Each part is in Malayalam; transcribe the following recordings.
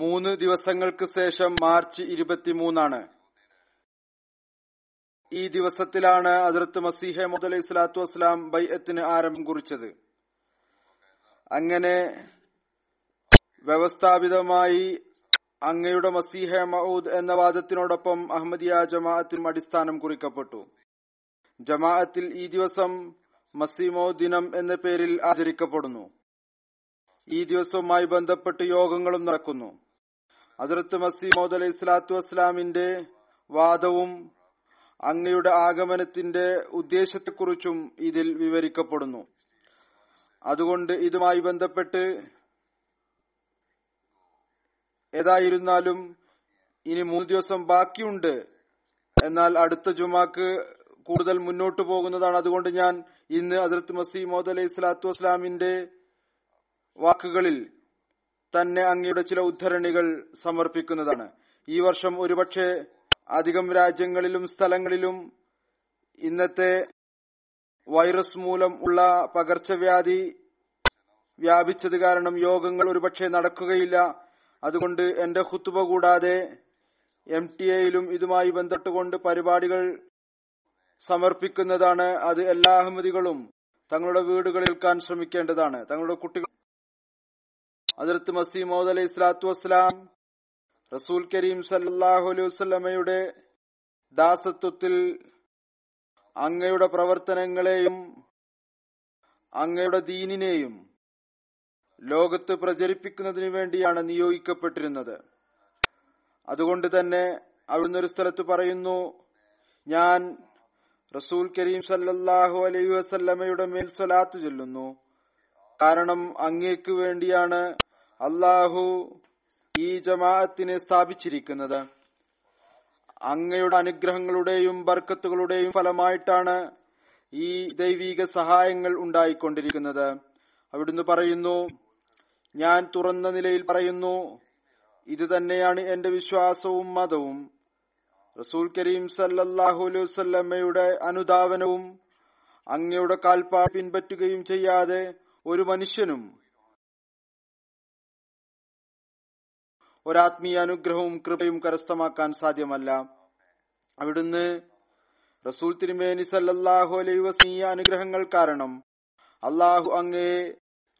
മൂന്ന് ദിവസങ്ങൾക്ക് ശേഷം മാർച്ച് ഇരുപത്തിമൂന്നാണ്. ഈ ദിവസത്തിലാണ് ഹസരത്ത് മസീഹെ മുദ് അലൈഹി സ്വലാത്തു വസ്സലാം ബൈഅത്തിന് ആരംഭം കുറിച്ചത്. അങ്ങനെ വ്യവസ്ഥാപിതമായി അങ്ങയുടെ മസീഹ മഹൂദ് എന്ന വാദത്തിനോടൊപ്പം അഹമ്മദിയ ജമാഅത്തിനും അടിസ്ഥാനം കുറിക്കപ്പെട്ടു. ജമാഅത്തിൽ ഈ ദിവസം മസീമോ ദിനം എന്ന പേരിൽ ആചരിക്കപ്പെടുന്നു. ഈ ദിവസവുമായി ബന്ധപ്പെട്ട് യോഗങ്ങളും നടക്കുന്നു. ഹസരത്ത് മസീമോദ് അലൈഹി സ്വലാത്തു വസ്സലാമിന്റെ വാദവും അങ്ങയുടെ ആഗമനത്തിന്റെ ഉദ്ദേശത്തെക്കുറിച്ചും ഇതിൽ വിവരിക്കപ്പെടുന്നു. അതുകൊണ്ട് ഇതുമായി ബന്ധപ്പെട്ട് ഏതായിരുന്നാലും ഇനി മൂന്ന് ദിവസം ബാക്കിയുണ്ട്. എന്നാൽ അടുത്ത ജുമാക്ക് കൂടുതൽ മുന്നോട്ട് പോകുന്നതാണ്. അതുകൊണ്ട് ഞാൻ ഇന്ന് അതിർത്ത് മസീമോദ് അലൈഹി സ്വലാത്തു വസ്സലാമിന്റെ വാക്കുകളിൽ തന്നെ അങ്ങയുടെ ചില ഉദ്ധരണികൾ സമർപ്പിക്കുന്നതാണ്. ഈ വർഷം ഒരുപക്ഷെ അധികം രാജ്യങ്ങളിലും സ്ഥലങ്ങളിലും ഇന്നത്തെ വൈറസ് മൂലം ഉള്ള പകർച്ചവ്യാധി വ്യാപിച്ചത് കാരണം യോഗങ്ങൾ ഒരുപക്ഷെ നടക്കുകയില്ല. അതുകൊണ്ട് എന്റെ ഹുത്തുബ കൂടാതെ എം ടി എയിലും ഇതുമായി ബന്ധപ്പെട്ടുകൊണ്ട് പരിപാടികൾ സമർപ്പിക്കുന്നതാണ് അത് എല്ലാ അഹമ്മദികളും തങ്ങളുടെ വീടുകളിൽ കേൾക്കാൻ ശ്രമിക്കേണ്ടതാണ്. തങ്ങളുടെ കുട്ടികൾ അതിർത്ത് മസീമോദ് അലൈഹി സ്വലാത്തു വസ്സലാം റസൂൽ കരീം സല്ലാഹു അലൈഹി വസ്ലമയുടെ ദാസത്വത്തിൽ അങ്ങയുടെ പ്രവർത്തനങ്ങളെയും അങ്ങയുടെ ദീനിനെയും ലോകത്ത് പ്രചരിപ്പിക്കുന്നതിന് വേണ്ടിയാണ് നിയോഗിക്കപ്പെട്ടിരുന്നത്. അതുകൊണ്ട് തന്നെ അവിടുന്ന് ഒരു സ്ഥലത്ത് പറയുന്നു ഞാൻ റസൂൽ കരീം സല്ലാഹു അലൈഹി വസല്ലമയുടെ മേൽ സ്വലാത്ത് ചൊല്ലുന്നു. കാരണം അങ്ങേക്ക് വേണ്ടിയാണ് അള്ളാഹു ഈ ജമാഅത്തിനെ സ്ഥാപിച്ചിരിക്കുന്നത്. അങ്ങയുടെ അനുഗ്രഹങ്ങളുടെയും ബർക്കത്തുകളുടെയും ഫലമായിട്ടാണ് ഈ ദൈവീക സഹായങ്ങൾ ഉണ്ടായിക്കൊണ്ടിരിക്കുന്നത്. അവിടുന്ന് പറയുന്നു ഞാൻ തുറന്ന നിലയിൽ പറയുന്നു ഇത് തന്നെയാണ് എന്റെ വിശ്വാസവും മതവും. റസൂൽ കരീം സല്ലാഹു അലൈഹി വസല്ലമയുടെ അനുധാവനവും അങ്ങയുടെ കാൽപ്പാട് പിൻപറ്റുകയും ചെയ്യാതെ ഒരു മനുഷ്യനും ഒരാത്മീയ അനുഗ്രഹവും കൃപയും കരസ്ഥമാക്കാൻ സാധ്യമല്ല. അവിടുന്ന് റസൂൽ തിരുമേനി സല്ലാഹു അലൈ വസീയ അനുഗ്രഹങ്ങൾ കാരണം അള്ളാഹു അങ്ങേ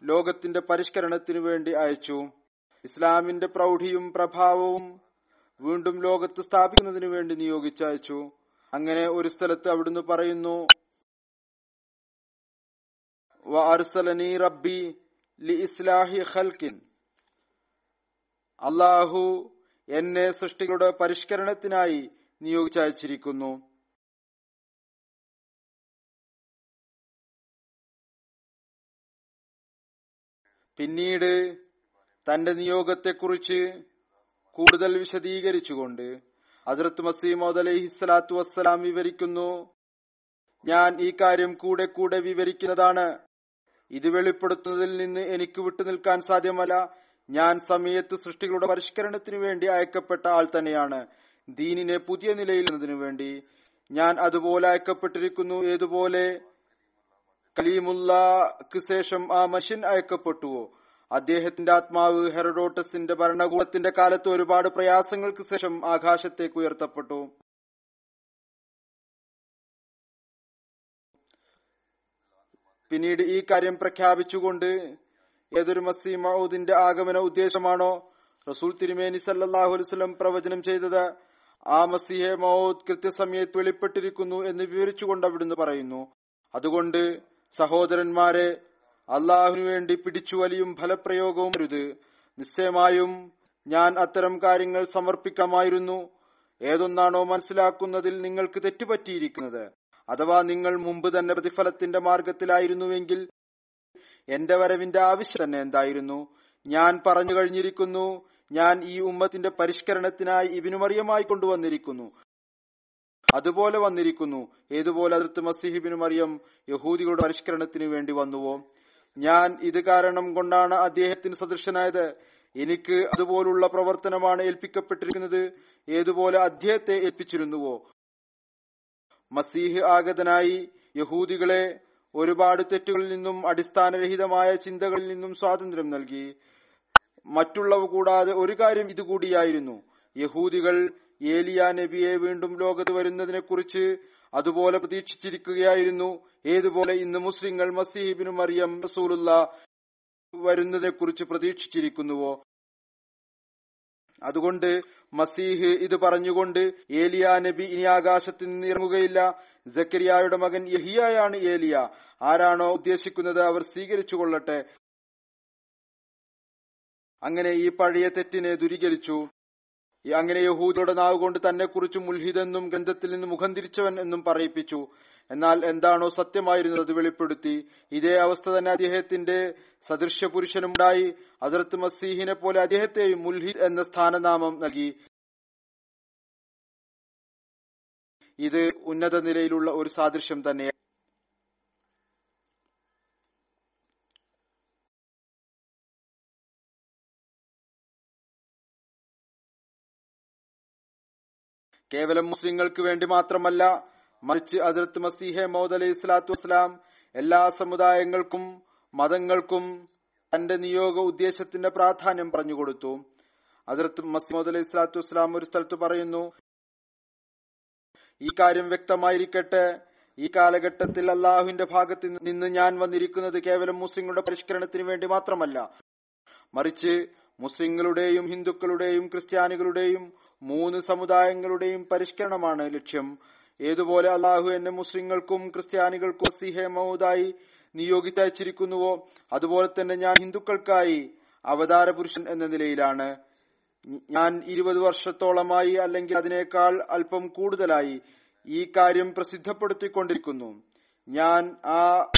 ലോകത്തിന്റെ പരിഷ്കരണത്തിനു വേണ്ടി അയച്ചു. ഇസ്ലാമിന്റെ പ്രൗഢിയും പ്രഭാവവും വീണ്ടും ലോകത്ത് സ്ഥാപിക്കുന്നതിനു വേണ്ടി നിയോഗിച്ചയച്ചു അങ്ങനെ ഒരു സ്ഥലത്ത് അവിടുന്ന് പറയുന്നു വഅർസലനി റബ്ബി ലി ഇസ്ലാഹി ഖൽക്കിൻ അള്ളാഹു എന്നെ സൃഷ്ടികളുടെ പരിഷ്കരണത്തിനായി നിയോഗിച്ചയച്ചിരിക്കുന്നു. പിന്നീട് തന്റെ നിയോഗത്തെക്കുറിച്ച് കൂടുതൽ വിശദീകരിച്ചുകൊണ്ട് അസരത്ത് മസീമോദ് അലൈഹി സ്വലാത്തു വസ്സലാം വിവരിക്കുന്നു. ഞാൻ ഈ കാര്യം കൂടെ കൂടെ വിവരിക്കുന്നതാണ്. ഇത് വെളിപ്പെടുത്തുന്നതിൽ നിന്ന് എനിക്ക് വിട്ടുനിൽക്കാൻ സാധ്യമല്ല. ഞാൻ സമയത്ത് സൃഷ്ടികളുടെ പരിഷ്കരണത്തിനു വേണ്ടി അയക്കപ്പെട്ട ആൾ തന്നെയാണ്. ദീനിനെ പുതിയ നിലയിൽ എന്നതിനു വേണ്ടി. ഞാൻ അതുപോലെ അയക്കപ്പെട്ടിരിക്കുന്നു. ഏതുപോലെ? കലീമുല്ലാക്ക് ശേഷം ആ മഷിൻ അയക്കപ്പെട്ടുവോ? അദ്ദേഹത്തിന്റെ ആത്മാവ് ഹെറഡോട്ടസിന്റെ ഭരണകൂടത്തിന്റെ കാലത്ത് ഒരുപാട് പ്രയാസങ്ങൾക്ക് ശേഷം ആകാശത്തേക്ക് ഉയർത്തപ്പെട്ടു. പിന്നീട് ഈ കാര്യം പ്രഖ്യാപിച്ചുകൊണ്ട് ഏതൊരു മസീ മൗദിന്റെ ആഗമന ഉദ്ദേശമാണോ? റസൂൽ തിരുമേനി സല്ലാഹു അലുസ്ലം പ്രവചനം ചെയ്തത് ആ മസീഹെ മൗദ് കൃത്യസമയത്ത് വെളിപ്പെട്ടിരിക്കുന്നു എന്ന് വിവരിച്ചുകൊണ്ട് അവിടുന്ന് പറയുന്നു. അതുകൊണ്ട് സഹോദരന്മാരെ അള്ളാഹുവിനു വേണ്ടി പിടിച്ചു വലിയും ഫലപ്രയോഗവും അരുത്. നിശ്ചയമായും ഞാൻ അത്തരം കാര്യങ്ങൾ സമർപ്പിക്കാമായിരുന്നു. ഏതൊന്നാണോ മനസ്സിലാക്കുന്നതിൽ നിങ്ങൾക്ക് തെറ്റുപറ്റിയിരിക്കുന്നത്. അഥവാ നിങ്ങൾ മുമ്പ് തന്നെ പ്രതിഫലത്തിന്റെ മാർഗത്തിലായിരുന്നുവെങ്കിൽ എന്റെ വരവിന്റെ ആവശ്യം തന്നെ എന്തായിരുന്നു? ഞാൻ പറഞ്ഞു കഴിഞ്ഞിരിക്കുന്നു ഞാൻ ഈ ഉമ്മത്തിന്റെ പരിഷ്കരണത്തിനായി ഇബിനുമറിയമായി കൊണ്ടുവന്നിരിക്കുന്നു. അതുപോലെ വന്നിരിക്കുന്നു. ഏതുപോലെ അതിർത്ത് മസിഹിബിന് മറിയം യഹൂദികളുടെ പരിഷ്കരണത്തിന് വേണ്ടി വന്നുവോ? ഞാൻ ഇത് കാരണം കൊണ്ടാണ് അദ്ദേഹത്തിന് സദൃശനായത്. എനിക്ക് അതുപോലുള്ള പ്രവർത്തനമാണ് ഏൽപ്പിക്കപ്പെട്ടിരിക്കുന്നത്. ഏതുപോലെ അദ്ദേഹത്തെ ഏൽപ്പിച്ചിരുന്നുവോ? മസീഹ് ആഗതനായി യഹൂദികളെ ഒരുപാട് തെറ്റുകളിൽ നിന്നും അടിസ്ഥാനരഹിതമായ ചിന്തകളിൽ നിന്നും സ്വാതന്ത്ര്യം നൽകി. മറ്റുള്ളവ കൂടാതെ ഒരു കാര്യം ഇതുകൂടിയായിരുന്നു. യഹൂദികൾ ഏലിയ നബിയെ വീണ്ടും ലോകത്ത് വരുന്നതിനെ കുറിച്ച് അതുപോലെ പ്രതീക്ഷിച്ചിരിക്കുകയായിരുന്നു. ഏതുപോലെ ഇന്ന് മുസ്ലിങ്ങൾ മസീബിനു മറിയം റസൂലുള്ള വരുന്നതിനെ കുറിച്ച് പ്രതീക്ഷിച്ചിരിക്കുന്നുവോ? അതുകൊണ്ട് മസീഹ് ഇത് പറഞ്ഞുകൊണ്ട് ഏലിയ നബി ഇനി ആകാശത്ത് നിന്ന് ഇറങ്ങുകയില്ല. ജക്കരിയായുടെ മകൻ യഹിയായാണ് ഏലിയ. ആരാണോ ഉദ്ദേശിക്കുന്നത് അവർ സ്വീകരിച്ചു കൊള്ളട്ടെ. അങ്ങനെ ഈ പഴയ തെറ്റിനെ ദുരീകരിച്ചു. അങ്ങനെ യഹൂദിയുടെ നാവ് കൊണ്ട് തന്നെ കുറിച്ച് മുൽഹിതെന്നും ഗ്രന്ഥത്തിൽ നിന്ന് മുഖം തിരിച്ചവൻ എന്നും പറയിപ്പിച്ചു. എന്നാൽ എന്താണോ സത്യമായിരുന്നത് അത് വെളിപ്പെടുത്തി. ഇതേ അവസ്ഥ തന്നെ അദ്ദേഹത്തിന്റെ സദൃശ്യ പുരുഷനുണ്ടായി അസരത്ത് മസീഹിനെ പോലെ അദ്ദേഹത്തെയും മുൽഹി എന്ന സ്ഥാനനാമം നൽകി. ഇത് ഉന്നത നിലയിലുള്ള ഒരു സാദൃശ്യം തന്നെയാണ്. കേവലം മുസ്ലിങ്ങൾക്ക് വേണ്ടി മാത്രമല്ല മറിച്ച് അതിർത്ത് മസീഹെ മൗദ് അലൈഹി സ്വലാത്തു വസ്സലാം എല്ലാ സമുദായങ്ങൾക്കും മതങ്ങൾക്കും തന്റെ നിയോഗ ഉദ്ദേശത്തിന്റെ പ്രാധാന്യം പറഞ്ഞുകൊടുത്തു. അതിർത്ത് മസീമോദ് അലൈഹി സ്വലാത്തു വസ്സലാം ഒരു സ്ഥലത്ത് പറയുന്നു ഈ കാര്യം വ്യക്തമായിരിക്കട്ടെ. ഈ കാലഘട്ടത്തിൽ അള്ളാഹുവിന്റെ ഭാഗത്ത് നിന്ന് ഞാൻ വന്നിരിക്കുന്നത് കേവലം മുസ്ലിങ്ങളുടെ പരിഷ്കരണത്തിന് വേണ്ടി മാത്രമല്ല. മറിച്ച് മുസ്ലിങ്ങളുടെയും ഹിന്ദുക്കളുടെയും ക്രിസ്ത്യാനികളുടെയും മൂന്ന് സമുദായങ്ങളുടെയും പരിഷ്കരണമാണ് ലക്ഷ്യം. ഏതുപോലെ അള്ളാഹു എന്നെ മുസ്ലിങ്ങൾക്കും ക്രിസ്ത്യാനികൾക്കും സിഹെ മൗദായി നിയോഗിച്ചയച്ചിരിക്കുന്നുവോ അതുപോലെ തന്നെ ഞാൻ ഹിന്ദുക്കൾക്കായി അവതാര പുരുഷൻ എന്ന നിലയിലാണ്. ഞാൻ ഇരുപത് വർഷത്തോളമായി അല്ലെങ്കിൽ അതിനേക്കാൾ അല്പം കൂടുതലായി ഈ കാര്യം പ്രസിദ്ധപ്പെടുത്തിക്കൊണ്ടിരിക്കുന്നു. ഞാൻ ആ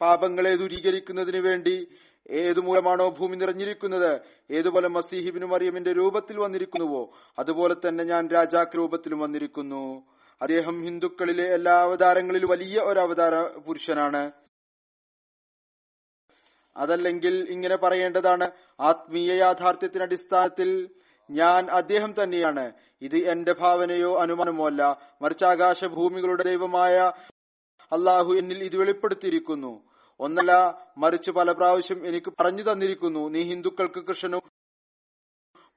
പാപങ്ങളെ ദൂരീകരിക്കുന്നതിന് വേണ്ടി ഏതു മൂലമാണോ ഭൂമി നിറഞ്ഞിരിക്കുന്നത്? ഏതുപോലെ മസീഹിബിനും മറിയമിന്റെ രൂപത്തിൽ വന്നിരിക്കുന്നുവോ? അതുപോലെ തന്നെ ഞാൻ രാജാക്ക് രൂപത്തിലും വന്നിരിക്കുന്നു. അദ്ദേഹം ഹിന്ദുക്കളിലെ എല്ലാ അവതാരങ്ങളിലും വലിയ ഒരു അവതാര പുരുഷനാണ്. അതല്ലെങ്കിൽ ഇങ്ങനെ പറയേണ്ടതാണ് ആത്മീയ യാഥാർത്ഥ്യത്തിന് അടിസ്ഥാനത്തിൽ ഞാൻ അദ്ദേഹം തന്നെയാണ്. ഇത് എന്റെ ഭാവനയോ അനുമാനമോ അല്ല. മറിച്ച് ആകാശഭൂമികളുടെ ദൈവമായ അള്ളാഹു എന്നിൽ ഇത് വെളിപ്പെടുത്തിയിരിക്കുന്നു. ഒന്നല്ല മറിച്ച് പല പ്രാവശ്യം എനിക്ക് പറഞ്ഞു തന്നിരിക്കുന്നു നീ ഹിന്ദുക്കൾക്ക് കൃഷ്ണനും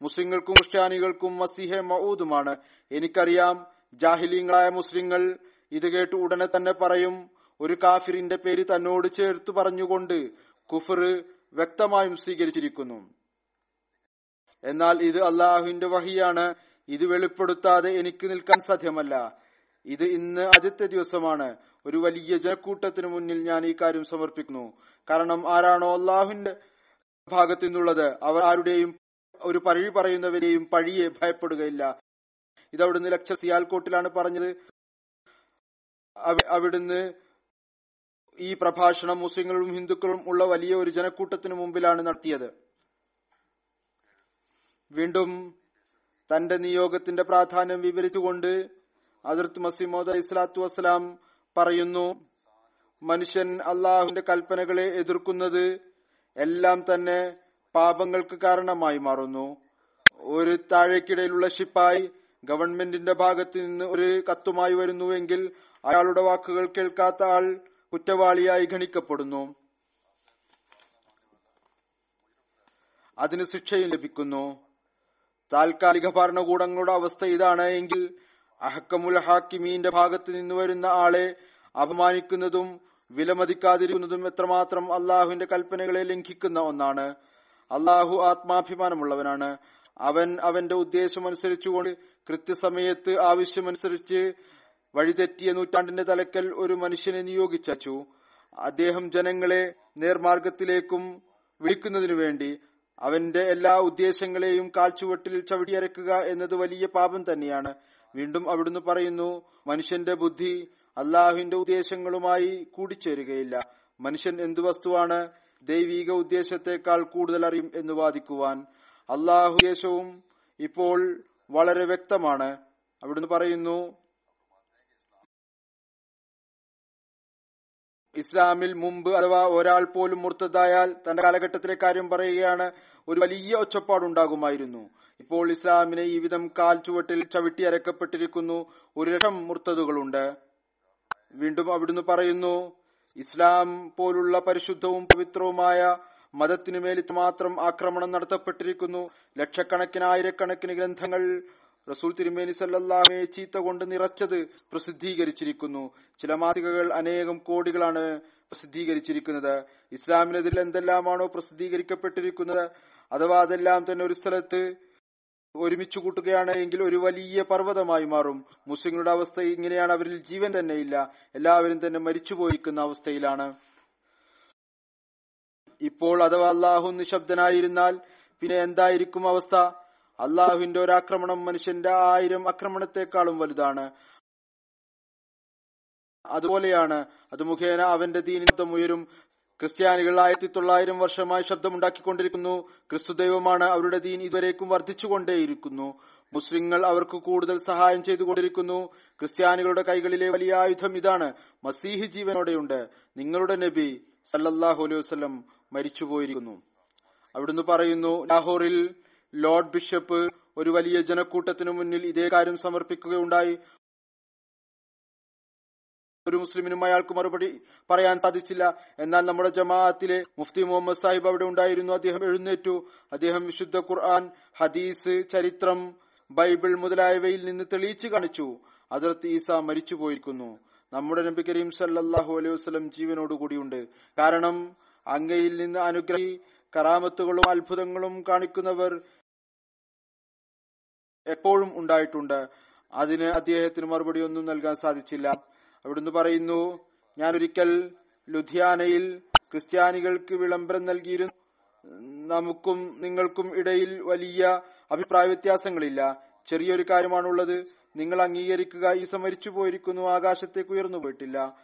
മുസ്ലിങ്ങൾക്കും ക്രിസ്ത്യാനികൾക്കും മസിഹെ മഊദുമാണ് എനിക്കറിയാം ജാഹിലീങ്ങളായ മുസ്ലിങ്ങൾ ഇത് കേട്ട് ഉടനെ തന്നെ പറയും ഒരു കാഫിറിന്റെ പേര് തന്നോട് ചേർത്ത് പറഞ്ഞുകൊണ്ട് കുഫർ വ്യക്തമായും സ്വീകരിച്ചിരിക്കുന്നു. എന്നാൽ ഇത് അള്ളാഹുവിന്റെ വഹിയാണ് ഇത് വെളിപ്പെടുത്താതെ എനിക്ക് നിൽക്കാൻ സാധ്യമല്ല. ഇത് ഇന്ന് ആദ്യത്തെ ദിവസമാണ്. ഒരു വലിയ ജനക്കൂട്ടത്തിന് മുന്നിൽ ഞാൻ ഈ കാര്യം സമർപ്പിക്കുന്നു. കാരണം ആരാണോ അള്ളാഹുവിന്റെ ഭാഗത്തു നിന്നുള്ളത് അവർ ആരുടെയും ഒരു പഴി പറയുന്നവരെയും പഴിയെ ഭയപ്പെടുകയില്ല. ഇത് അവിടുന്ന് ലക്ഷ സിയാൽകോട്ടിലാണ് പറഞ്ഞത് അവിടുന്ന് ഈ പ്രഭാഷണം മുസ്ലിങ്ങളും ഹിന്ദുക്കളും ഉള്ള വലിയ ഒരു ജനക്കൂട്ടത്തിന് മുമ്പിലാണ് നടത്തിയത്. വീണ്ടും തന്റെ നിയോഗത്തിന്റെ പ്രാധാന്യം വിവരിച്ചുകൊണ്ട് അതിർത്ത് മസിമോദ് ഇസ്ലാത്തു വസ്സലാം പറയുന്നു മനുഷ്യൻ അള്ളാഹുവിന്റെ കൽപ്പനകളെ എതിർക്കുന്നത് എല്ലാം തന്നെ പാപങ്ങൾക്ക് കാരണമായി മാറുന്നു. ഒരു താഴേക്കിടയിലുള്ള ഷിപ്പായി ഗവൺമെന്റിന്റെ ഭാഗത്ത് നിന്ന് ഒരു കത്തുമായി വരുന്നുവെങ്കിൽ അയാളുടെ വാക്കുകൾ കേൾക്കാത്ത ആൾ കുറ്റവാളിയായി ഗണിക്കപ്പെടുന്നു. അതിന് ശിക്ഷയും ലഭിക്കുന്നു. താൽക്കാലിക ഭരണകൂടങ്ങളുടെ അവസ്ഥ ഇതാണ് എങ്കിൽ അഹക്കമുൽ ഹാക്കിമീന്റെ ഭാഗത്ത് നിന്ന് വരുന്ന ആളെ അപമാനിക്കുന്നതും വിലമതിക്കാതിരിക്കുന്നതും എത്രമാത്രം അള്ളാഹുവിന്റെ കൽപ്പനകളെ ലംഘിക്കുന്ന ഒന്നാണ്. അള്ളാഹു ആത്മാഭിമാനമുള്ളവനാണ്. അവൻ അവന്റെ ഉദ്ദേശം അനുസരിച്ചുകൊണ്ട് കൃത്യസമയത്ത് ആവശ്യമനുസരിച്ച് വഴിതെറ്റിയ നൂറ്റാണ്ടിന്റെ തലക്കൽ ഒരു മനുഷ്യനെ നിയോഗിച്ചു അദ്ദേഹം ജനങ്ങളെ നേർമാർഗത്തിലേക്കും വിളിക്കുന്നതിനു വേണ്ടി അവന്റെ എല്ലാ ഉദ്ദേശങ്ങളെയും കാൽച്ചുവട്ടിൽ ചവിടിയരക്കുക എന്നത് വലിയ പാപം തന്നെയാണ്. വീണ്ടും അവിടുന്ന് പറയുന്നു മനുഷ്യന്റെ ബുദ്ധി അള്ളാഹുവിന്റെ ഉദ്ദേശങ്ങളുമായി കൂടിച്ചേരുകയില്ല. മനുഷ്യൻ എന്തു വസ്തുവാണ് ദൈവീക ഉദ്ദേശത്തെക്കാൾ കൂടുതൽ അറിയും എന്ന് വാദിക്കുവാൻ അള്ളാഹു ഉദ്ദേശവും ഇപ്പോൾ വളരെ വ്യക്തമാണ്. അവിടുന്ന് പറയുന്നു ഇസ്ലാമിൽ മുമ്പ് അഥവാ ഒരാൾ പോലും മുർത്തതായാൽ തന്റെ കാലഘട്ടത്തിലെ കാര്യം പറയുകയാണ് ഒരു വലിയ ഒച്ചപ്പാടുണ്ടാകുമായിരുന്നു. ഇപ്പോൾ ഇസ്ലാമിനെ ഈ വിധം കാൽ ചുവട്ടിൽ ചവിട്ടി അരക്കപ്പെട്ടിരിക്കുന്നു. ഒരു ലക്ഷം മുർത്തതുകളുണ്ട് വീണ്ടും അവിടുന്ന് പറയുന്നു ഇസ്ലാം പോലുള്ള പരിശുദ്ധവും പവിത്രവുമായ മതത്തിനു മേലിത്ത് മാത്രം ആക്രമണം നടത്തപ്പെട്ടിരിക്കുന്നു. ലക്ഷക്കണക്കിന് ആയിരക്കണക്കിന് ഗ്രന്ഥങ്ങൾ റസൂൽ തിരുമേനി സല്ലാമെ ചീത്ത കൊണ്ട് നിറച്ചത് പ്രസിദ്ധീകരിച്ചിരിക്കുന്നു. ചില മാസികകൾ അനേകം കോടികളാണ് പ്രസിദ്ധീകരിച്ചിരിക്കുന്നത്. ഇസ്ലാമിനെതിരെ എന്തെല്ലാമാണോ പ്രസിദ്ധീകരിക്കപ്പെട്ടിരിക്കുന്നത്? അഥവാ അതെല്ലാം തന്നെ ഒരു സ്ഥലത്ത് ഒരുമിച്ച് കൂട്ടുകയാണ് എങ്കിൽ ഒരു വലിയ പർവതമായി മാറും. മുസ്ലിങ്ങളുടെ അവസ്ഥ ഇങ്ങനെയാണ്. അവരിൽ ജീവൻ തന്നെയില്ല. എല്ലാവരും തന്നെ മരിച്ചുപോയിരിക്കുന്ന അവസ്ഥയിലാണ്. ഇപ്പോൾ അഥവാ അള്ളാഹു നിശബ്ദനായിരുന്നാൽ പിന്നെ എന്തായിരിക്കും അവസ്ഥ? അള്ളാഹുവിന്റെ ഒരു ആക്രമണം മനുഷ്യന്റെ ആയിരം ആക്രമണത്തെക്കാളും വലുതാണ്. അതുപോലെയാണ് അത് മുഖേന അവന്റെ ദീനിത്വം ഉയരും. ക്രിസ്ത്യാനികൾ ആയിരത്തി തൊള്ളായിരം വർഷമായി ശബ്ദമുണ്ടാക്കിക്കൊണ്ടിരിക്കുന്നു. ക്രിസ്തു ദൈവമാണ് അവരുടെ ദീൻ ഇതുവരേക്കും വർദ്ധിച്ചുകൊണ്ടേയിരിക്കുന്നു. മുസ്ലിങ്ങൾ അവർക്ക് കൂടുതൽ സഹായം ചെയ്തുകൊണ്ടിരിക്കുന്നു. ക്രിസ്ത്യാനികളുടെ കൈകളിലെ വലിയ ആയുധം ഇതാണ്. മസീഹ് ജീവനോടെയുണ്ട്. നിങ്ങളുടെ നബി സല്ലല്ലാഹു അലൈഹി വസല്ലം മരിച്ചുപോയിരിക്കുന്നു. അവിടുന്ന് പറയുന്നു ലാഹോറിൽ ലോർഡ് ബിഷപ്പ് ഒരു വലിയ ജനക്കൂട്ടത്തിനു മുന്നിൽ ഇതേ കാര്യം സമർപ്പിക്കുകയുണ്ടായി. ഒരു മുസ്ലിമിനും അയാൾക്ക് മറുപടി പറയാൻ സാധിച്ചില്ല. എന്നാൽ നമ്മുടെ ജമാഅത്തിലെ മുഫ്തി മുഹമ്മദ് സാഹിബ് അവിടെ ഉണ്ടായിരുന്നു. അദ്ദേഹം എഴുന്നേറ്റു. അദ്ദേഹം വിശുദ്ധ ഖുർആൻ ഹദീസ് ചരിത്രം ബൈബിൾ മുതലായവയിൽ നിന്ന് തെളിയിച്ചു കാണിച്ചു. അതിർത്ത് ഈസ മരിച്ചുപോയിരിക്കുന്നു നമ്മുടെ നബി കരീം സല്ലാഹു അലൈഹി വസല്ലം ജീവനോടുകൂടിയുണ്ട് കാരണം അങ്ങയിൽ നിന്ന് അനുഗ്രഹി കറാമത്തുകളും അത്ഭുതങ്ങളും കാണിക്കുന്നവർ എപ്പോഴും ഉണ്ടായിട്ടുണ്ട്. അതിന് അദ്ദേഹത്തിന് മറുപടി ഒന്നും നൽകാൻ സാധിച്ചില്ല. അവിടുന്ന് പറയുന്നു ഞാൻ ഒരിക്കൽ ലുധിയാനയിൽ ക്രിസ്ത്യാനികൾക്ക് വിളംബരം നൽകിയിരുന്നു. നമുക്കും നിങ്ങൾക്കും ഇടയിൽ വലിയ അഭിപ്രായ വ്യത്യാസങ്ങളില്ല ചെറിയൊരു കാര്യമാണുള്ളത്. നിങ്ങൾ അംഗീകരിക്കുക ഈ സമരിച്ചു പോയിരിക്കുന്നു ആകാശത്തേക്ക് ഉയർന്നു പോയിട്ടില്ല.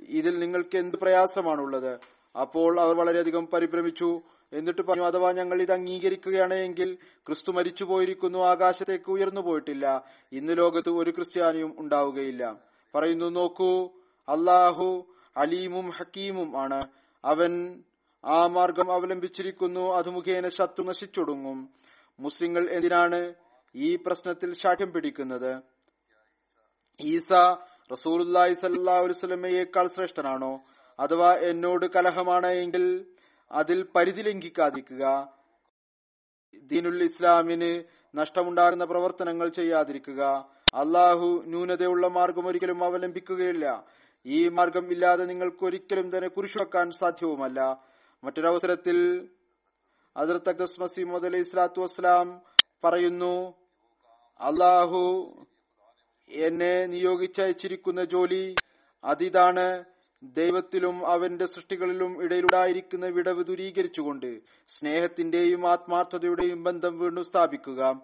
ഇതിൽ നിങ്ങൾക്ക് എന്ത് പ്രയാസമാണുള്ളത്? അപ്പോൾ അവർ വളരെയധികം പരിഭ്രമിച്ചു. എന്നിട്ട് പറഞ്ഞു അഥവാ ഞങ്ങൾ ഇത് അംഗീകരിക്കുകയാണ് എങ്കിൽ ക്രിസ്തു മരിച്ചു പോയിരിക്കുന്നു ആകാശത്തേക്ക് ഉയർന്നു പോയിട്ടില്ല. ഇന്ന് ലോകത്ത് ഒരു ക്രിസ്ത്യാനിയും ഉണ്ടാവുകയില്ല. പറയുന്നു നോക്കൂ അള്ളാഹു അലീമും ഹക്കീമും ആണ്. അവൻ ആ മാർഗം അവലംബിച്ചിരിക്കുന്നു അത് മുഖേന ശത്രു നശിച്ചൊടുങ്ങും. മുസ്ലിങ്ങൾ എന്തിനാണ് ഈ പ്രശ്നത്തിൽ ശാഠ്യം പിടിക്കുന്നത്? ഈസ റസൂർ സല്ലാ അലൈഹി സുലമയേക്കാൾ ശ്രേഷ്ഠനാണോ? അഥവാ എന്നോട് കലഹമാണ് എങ്കിൽ അതിൽ പരിധി ലംഘിക്കാതിരിക്കുക. ദീനുൽ ഇസ്ലാമിന് നഷ്ടമുണ്ടാകുന്ന പ്രവർത്തനങ്ങൾ ചെയ്യാതിരിക്കുക. അള്ളാഹു ന്യൂനതയുള്ള മാർഗം ഒരിക്കലും അവലംബിക്കുകയില്ല. ഈ മാർഗം ഇല്ലാതെ നിങ്ങൾക്ക് ഒരിക്കലും തന്നെ കുരിശുവെക്കാൻ സാധ്യവുമല്ല. മറ്റൊരവസരത്തിൽ അതിർത്ത് അക്ദസ് മസീമദ് അലൈഹി സ്വലാത്തു വസ്സലാം പറയുന്നു അള്ളാഹു എന്നെ നിയോഗിച്ചയച്ചിരിക്കുന്ന ജോലി അതിതാണ്. ദൈവത്തിലും അവന്റെ സൃഷ്ടികളിലും ഇടയിലുണ്ടായിരിക്കുന്ന വിടവ് ദൂരീകരിച്ചുകൊണ്ട് സ്നേഹത്തിന്റെയും ആത്മാർത്ഥതയുടെയും ബന്ധം വീണ്ടും സ്ഥാപിക്കുക.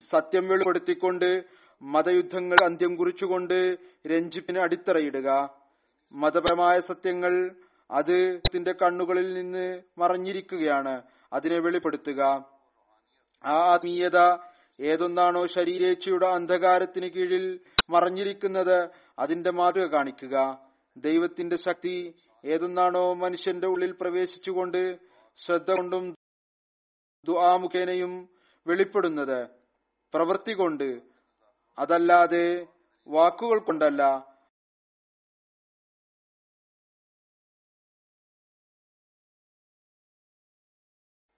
സത്യം വെളിപ്പെടുത്തിക്കൊണ്ട് മതയുദ്ധങ്ങൾ അന്ത്യം കുറിച്ചുകൊണ്ട് രഞ്ജിപ്പിന് അടിത്തറയിടുക. മതപരമായ സത്യങ്ങൾ അത് കണ്ണുകളിൽ നിന്ന് മറഞ്ഞിരിക്കുകയാണ്. അതിനെ വെളിപ്പെടുത്തുക. ആ ആത്മീയത ഏതൊന്നാണോ ശരീരേച്ഛയുടെ അന്ധകാരത്തിന് കീഴിൽ മറഞ്ഞിരിക്കുന്നത് അതിന്റെ മാതൃക കാണിക്കുക. ദൈവത്തിന്റെ ശക്തി ഏതൊന്നാണോ മനുഷ്യന്റെ ഉള്ളിൽ പ്രവേശിച്ചുകൊണ്ട് ശ്രദ്ധ കൊണ്ടും ദുആ മുഖേനയും വെളിപ്പെടുന്നത്. പ്രവൃത്തി കൊണ്ട്. അതല്ലാതെ വാക്കുകൾ കൊണ്ടല്ല.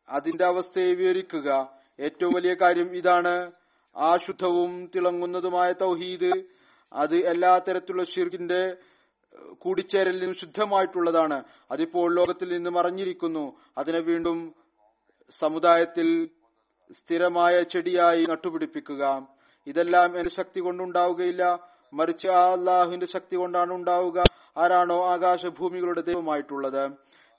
അതിന്റെ അവസ്ഥയെ വിവരിക്കുക. ഏറ്റവും വലിയ കാര്യം ഇതാണ്. ആ ശുദ്ധവും തിളങ്ങുന്നതുമായ തൗഹീദ് അത് എല്ലാ തരത്തിലുള്ള ഷിർക്കിന്റെ കൂടിച്ചേരലിനും ശുദ്ധമായിട്ടുള്ളതാണ്. അതിപ്പോൾ ലോകത്തിൽ നിന്ന് മറഞ്ഞിരിക്കുന്നു അതിനെ വീണ്ടും സമുദായത്തിൽ സ്ഥിരമായ ചെടിയായി നട്ടുപിടിപ്പിക്കുക. ഇതെല്ലാം എന്റെ ശക്തി കൊണ്ടുണ്ടാവുകയില്ല. മറിച്ച് ആ അള്ളാഹുവിന്റെ ശക്തി കൊണ്ടാണ് ഉണ്ടാവുക. ആരാണോ ആകാശഭൂമികളുടെ ദൈവമായിട്ടുള്ളത്.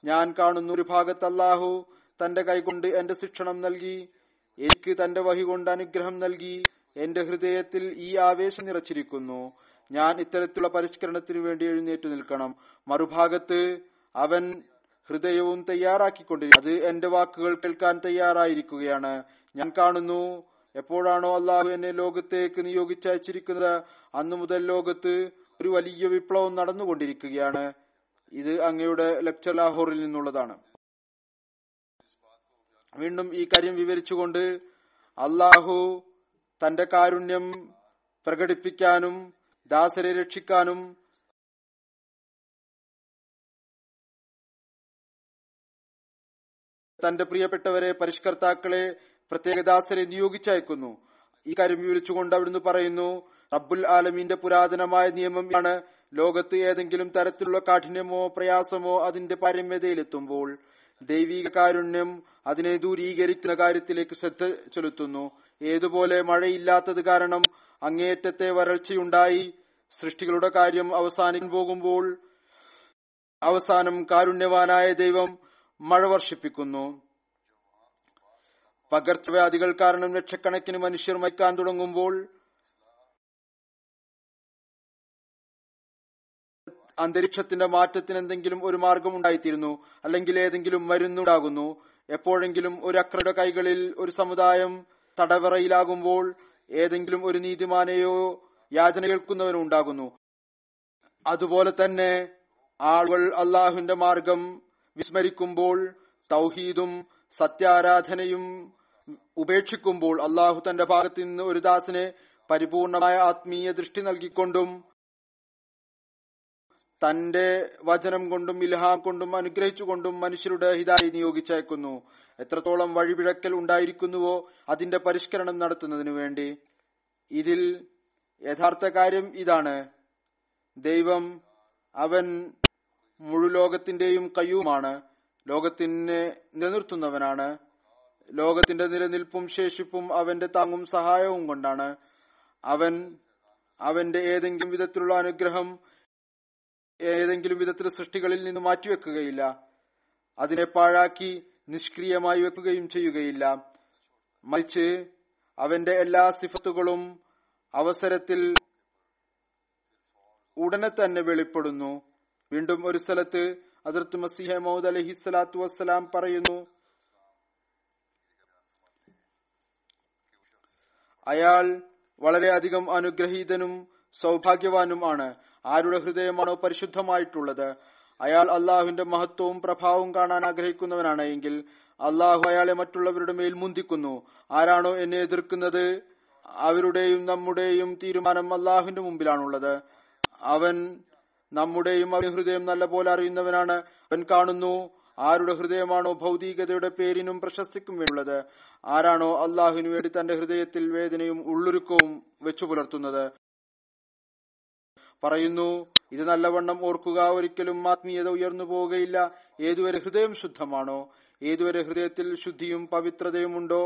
ഞാൻ കാണുന്ന ഒരു ഭാഗത്ത് അള്ളാഹു തന്റെ കൈകൊണ്ട് എന്റെ ശിക്ഷണം നൽകി എനിക്ക് തന്റെ വഹി കൊണ്ട് അനുഗ്രഹം നൽകി എന്റെ ഹൃദയത്തിൽ ഈ ആവേശം നിറച്ചിരിക്കുന്നു. ഞാൻ ഇത്തരത്തിലുള്ള പരിഷ്കരണത്തിനു വേണ്ടി എഴുന്നേറ്റു നിൽക്കണം. മറുഭാഗത്ത് അവൻ ഹൃദയവും തയ്യാറാക്കിക്കൊണ്ടിരിക്കും അത് എന്റെ വാക്കുകൾ കേൾക്കാൻ തയ്യാറായിരിക്കുകയാണ്. ഞാൻ കാണുന്നു എപ്പോഴാണോ അള്ളാഹു എന്നെ ലോകത്തേക്ക് നിയോഗിച്ചയച്ചിരിക്കുന്നത് അന്നു മുതൽ ലോകത്ത് ഒരു വലിയ വിപ്ലവം നടന്നുകൊണ്ടിരിക്കുകയാണ്. ഇത് അങ്ങയുടെ ലെക്ചർ ലാഹോറിൽ നിന്നുള്ളതാണ്. വീണ്ടും ഈ കാര്യം വിവരിച്ചുകൊണ്ട് അള്ളാഹു തന്റെ കാരുണ്യം പ്രകടിപ്പിക്കാനും ദാസരെ രക്ഷിക്കാനും തന്റെ പ്രിയപ്പെട്ടവരെ പരിഷ്കർത്താക്കളെ പ്രത്യേക ദാസരെ നിയോഗിച്ചയക്കുന്നു. ഈ കാര്യം വിവരിച്ചുകൊണ്ട് അവിടുന്ന് പറയുന്നു റബ്ബുൽ ആലമീന്റെ പുരാതനമായ നിയമം ആണ് ലോകത്ത് ഏതെങ്കിലും തരത്തിലുള്ള കാഠിന്യമോ പ്രയാസമോ അതിന്റെ പാരമ്യതയിലെത്തുമ്പോൾ ദൈവിക കാരുണ്യം അതിനെ ദൂരീകരിക്കുന്ന കാര്യത്തിലേക്ക് ശ്രദ്ധ ചെലുത്തുന്നു. ഏതുപോലെ മഴയില്ലാത്തത് കാരണം അങ്ങേയറ്റത്തെ വരൾച്ചയുണ്ടായി. സൃഷ്ടികളുടെ കാര്യം അവസാനിക്കാൻ പോകുമ്പോൾ അവസാനം കാരുണ്യവാനായ ദൈവം മഴ വർഷിപ്പിക്കുന്നു. പകർച്ചവ്യാധികൾ കാരണം ലക്ഷക്കണക്കിന് മനുഷ്യർ മരിക്കാൻ തുടങ്ങുമ്പോൾ അന്തരീക്ഷത്തിന്റെ മാറ്റത്തിന് എന്തെങ്കിലും ഒരു മാർഗം ഉണ്ടായിത്തീരുന്നു. അല്ലെങ്കിൽ ഏതെങ്കിലും മരുന്നുണ്ടാകുന്നു എപ്പോഴെങ്കിലും ഒരു അക്രയുടെ കൈകളിൽ ഒരു സമുദായം തടവറയിലാകുമ്പോൾ ഏതെങ്കിലും ഒരു നീതിമാനെയോ യാചന കേൾക്കുന്നവനോ ഉണ്ടാകുന്നു. അതുപോലെ തന്നെ ആളുകൾ അള്ളാഹുവിന്റെ മാർഗം വിസ്മരിക്കുമ്പോൾ തൗഹീദും സത്യാരാധനയും ഉപേക്ഷിക്കുമ്പോൾ അള്ളാഹു തന്റെ ഭാഗത്ത് നിന്ന് ഒരു ദാസിനെ പരിപൂർണമായ ആത്മീയ ദൃഷ്ടി നൽകിക്കൊണ്ടും തന്റെ വചനം കൊണ്ടും ഇൽഹാം കൊണ്ടും അനുഗ്രഹിച്ചുകൊണ്ടും മനുഷ്യരുടെ ഹിതായി നിയോഗിച്ചയക്കുന്നു. എത്രത്തോളം വഴിപിഴക്കൽ ഉണ്ടായിരിക്കുന്നുവോ അതിന്റെ പരിഷ്കരണം നടത്തുന്നതിനു വേണ്ടി. ഇതിൽ യഥാർത്ഥ കാര്യം ഇതാണ്. ദൈവം അവൻ മുഴുലോകത്തിന്റെയും കയ്യുമാണ്. ലോകത്തിനെ നിലനിർത്തുന്നവനാണ്. ലോകത്തിന്റെ നിലനിൽപ്പും ശേഷിപ്പും അവന്റെ താങ്ങും സഹായവും കൊണ്ടാണ്. അവൻ അവന്റെ ഏതെങ്കിലും വിധത്തിലുള്ള അനുഗ്രഹം ഏതെങ്കിലും വിധത്തിൽ സൃഷ്ടികളിൽ നിന്ന് മാറ്റിവെക്കുകയില്ല. അതിനെ പാഴാക്കി നിഷ്ക്രിയമായി വെക്കുകയും ചെയ്യുകയില്ല. മറിച്ച് അവന്റെ എല്ലാ സിഫത്തുകളും അവസരത്തിൽ ഉടനെ തന്നെ വെളിപ്പെടുന്നു. വീണ്ടും ഒരു സ്ഥലത്ത് അസർത്ത് മസിഹ മൗദ് അലഹി സ്വലാത്തു വസ്സലാം പറയുന്നു അയാൾ വളരെയധികം അനുഗ്രഹീതനും സൗഭാഗ്യവാനും ആണ് ആരുടെ ഹൃദയമാണോ പരിശുദ്ധമായിട്ടുള്ളത്? അയാൾ അള്ളാഹുവിന്റെ മഹത്വവും പ്രഭാവവും കാണാൻ ആഗ്രഹിക്കുന്നവനാണ് എങ്കിൽ അള്ളാഹു അയാളെ മറ്റുള്ളവരുടെ മേൽ മുന്തിക്കുന്നു. ആരാണോ എന്നെ എതിർക്കുന്നത്? അവരുടെയും നമ്മുടെയും തീരുമാനം അള്ളാഹുവിന്റെ മുമ്പിലാണുള്ളത്. അവൻ നമ്മുടെയും അവൻ ഹൃദയം നല്ലപോലെ അറിയുന്നവനാണ്. അവൻ കാണുന്നു ആരുടെ ഹൃദയമാണോ ഭൗതികതയുടെ പേരിനും പ്രശസ്തിക്കും വേണ്ടിയുള്ളത് ആരാണോ അള്ളാഹുവിനു വേണ്ടി തന്റെ ഹൃദയത്തിൽ വേദനയും ഉള്ളൊരുക്കവും വെച്ചു പുലർത്തുന്നത് പറയുന്നു ഇത് നല്ലവണ്ണം ഓർക്കുക ഒരിക്കലും ആത്മീയത ഉയർന്നു പോവുകയില്ല. ഏതുവരെ ഹൃദയം ശുദ്ധമാണോ ഏതുവരെ ഹൃദയത്തിൽ ശുദ്ധിയും പവിത്രതയും ഉണ്ടോ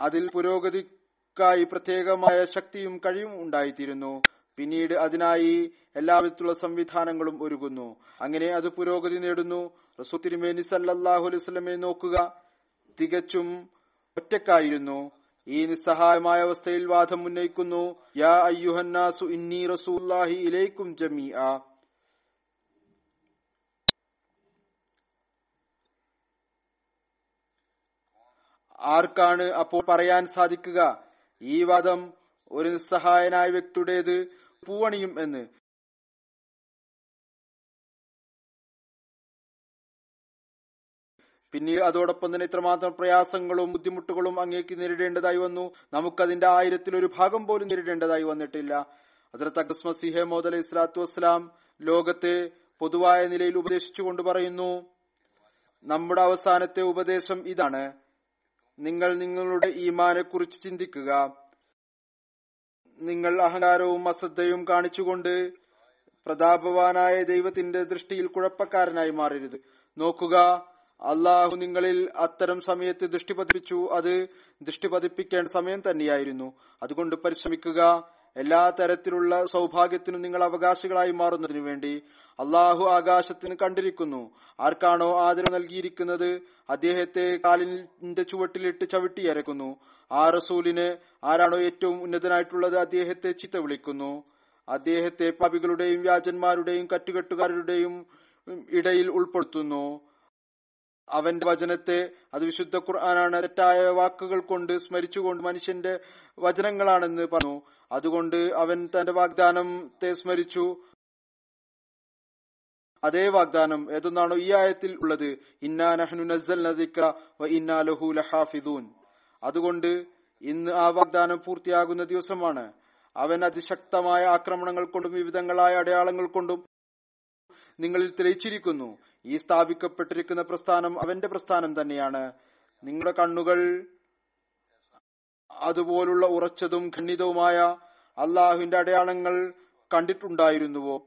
അതിൽ പുരോഗതിക്കായി പ്രത്യേകമായ ശക്തിയും കഴിവും ഉണ്ടായിത്തീരുന്നു. പിന്നീട് അതിനായി എല്ലാവിധത്തിലുള്ള സംവിധാനങ്ങളും ഒരുങ്ങുന്നു അങ്ങനെ അത് പുരോഗതി നേടുന്നു. റസൂ തിരുമേനി സല്ലാഹു അലൈവലമെ നോക്കുക. തികച്ചും ഒറ്റക്കായിരുന്നു. ഈ നിസ്സഹായമായ അവസ്ഥയിൽ വാദം ഉന്നയിക്കുന്നു യാ അയ്യുഹന്നാസു ഇന്നി റസൂല്ലാഹി ഇലൈക്കും ജമീ ആർക്കാണ് അപ്പോൾ പറയാൻ സാധിക്കുക? ഈ വാദം ഒരു നിസ്സഹായനായ വ്യക്തിയുടേത് പൂവണിയും എന്ന്. പിന്നീട് അതോടൊപ്പം തന്നെ ഇത്രമാത്രം പ്രയാസങ്ങളും ബുദ്ധിമുട്ടുകളും അങ്ങേക്ക് നേരിടേണ്ടതായി വന്നു. നമുക്കതിന്റെ ആയിരത്തിലൊരു ഭാഗം പോലും നേരിടേണ്ടതായി വന്നിട്ടില്ല. ഹസരത്ത് അക്സ്മസിഹെ മോദ് അലൈഹി സ്വലാത്തു വസ്സലാം ലോകത്തെ പൊതുവായ നിലയിൽ ഉപദേശിച്ചുകൊണ്ട് പറയുന്നു നമ്മുടെ അവസാനത്തെ ഉപദേശം ഇതാണ്. നിങ്ങൾ നിങ്ങളുടെ ഈമാനെ കുറിച്ച് ചിന്തിക്കുക. നിങ്ങൾ അഹങ്കാരവും അശ്രദ്ധയും കാണിച്ചുകൊണ്ട് പ്രതാപവാനായ ദൈവത്തിന്റെ ദൃഷ്ടിയിൽ കുഴപ്പക്കാരനായി മാറരുത്. നോക്കുക അള്ളാഹു നിങ്ങളിൽ അത്തരം സമയത്ത് ദൃഷ്ടി പതിപ്പിച്ചു. അത് ദൃഷ്ടി പതിപ്പിക്കേണ്ട സമയം തന്നെയായിരുന്നു. അതുകൊണ്ട് പരിശ്രമിക്കുക. എല്ലാ തരത്തിലുള്ള സൗഭാഗ്യത്തിനും നിങ്ങൾ അവകാശികളായി മാറുന്നതിനു വേണ്ടി അള്ളാഹു ആകാശത്തിന് കണ്ടിരിക്കുന്നു. ആർക്കാണോ ആദരവ് നൽകിയിരിക്കുന്നത്? അദ്ദേഹത്തെ കാലിന്റെ ചുവട്ടിലിട്ട് ചവിട്ടിയരക്കുന്നു ആ റസൂലിന് ആരാണോ ഏറ്റവും ഉന്നതനായിട്ടുള്ളത്? അദ്ദേഹത്തെ ചിത്ത വിളിക്കുന്നു. അദ്ദേഹത്തെ പാപികളുടെയും വ്യാജന്മാരുടെയും കറ്റുകെട്ടുകാരുടെയും ഇടയിൽ ഉൾപ്പെടുത്തുന്നു. അവന്റെ വചനത്തെ അത് വിശുദ്ധ ഖുർആനാണ് തെറ്റായ വാക്കുകൾ കൊണ്ട് സ്മരിച്ചുകൊണ്ട് മനുഷ്യന്റെ വചനങ്ങളാണെന്ന് പറഞ്ഞു. അതുകൊണ്ട് അവൻ തന്റെ വാഗ്ദാനത്തെ സ്മരിച്ചു. അതേ വാഗ്ദാനം ഏതൊന്നാണോ ഈ ആയത്തിൽ ഉള്ളത്. ഇന്നാ നഹ്നു നസൽ ഇന്നാ ലഹു ലഹാഫിദൂൻ. അതുകൊണ്ട് ഇന്ന് ആ വാഗ്ദാനം പൂർത്തിയാകുന്ന ദിവസമാണ്. അവൻ അതിശക്തമായ ആക്രമണങ്ങൾ കൊണ്ടും വിവിധങ്ങളായ അടയാളങ്ങൾ കൊണ്ടും നിങ്ങളിൽ തെളിയിച്ചിരിക്കുന്നു. ഈ സ്ഥാപിക്കപ്പെട്ടിരിക്കുന്ന പ്രസ്ഥാനം അവന്റെ പ്രസ്ഥാനം തന്നെയാണ്. നിങ്ങളുടെ കണ്ണുകൾ അതുപോലുള്ള ഉറച്ചതും ഖണ്ഡിതവുമായ അള്ളാഹുവിന്റെ അടയാളങ്ങൾ കണ്ടിട്ടുണ്ടായിരുന്നുവോ?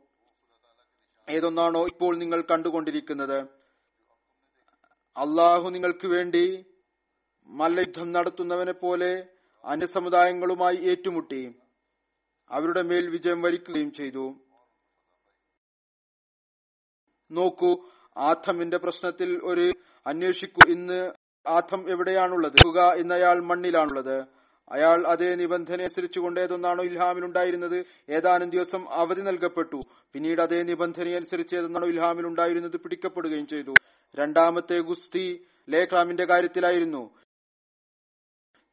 ഏതൊന്നാണോ ഇപ്പോൾ നിങ്ങൾ കണ്ടുകൊണ്ടിരിക്കുന്നത്. അള്ളാഹു നിങ്ങൾക്ക് വേണ്ടി മല്ലയുദ്ധം നടത്തുന്നവനെ പോലെ അന്യസമുദായങ്ങളുമായി ഏറ്റുമുട്ടി. അവരുടെ മേൽ വിജയം വരിക്കുകയും ചെയ്തു. നോക്കൂ ആഥമിന്റെ പ്രശ്നത്തിൽ ഒരു അന്വേഷിക്കൂ ഇന്ന് ആഥം എവിടെയാണുള്ളത്? തുക ഇന്നയാൾ മണ്ണിലാണുള്ളത്. അയാൾ അതേ നിബന്ധന അനുസരിച്ചുകൊണ്ട് ഏതൊന്നാണോ ഇൽഹാമിലുണ്ടായിരുന്നത്? ഏതാനും ദിവസം അവധി നൽകപ്പെട്ടു. പിന്നീട് അതേ നിബന്ധന അനുസരിച്ച് ഏതൊന്നാണോ ഇൽഹാമിലുണ്ടായിരുന്നത് പിടിക്കപ്പെടുകയും ചെയ്തു. രണ്ടാമത്തെ ഗുസ്തി ലേഖ്രാമിന്റെ കാര്യത്തിലായിരുന്നു.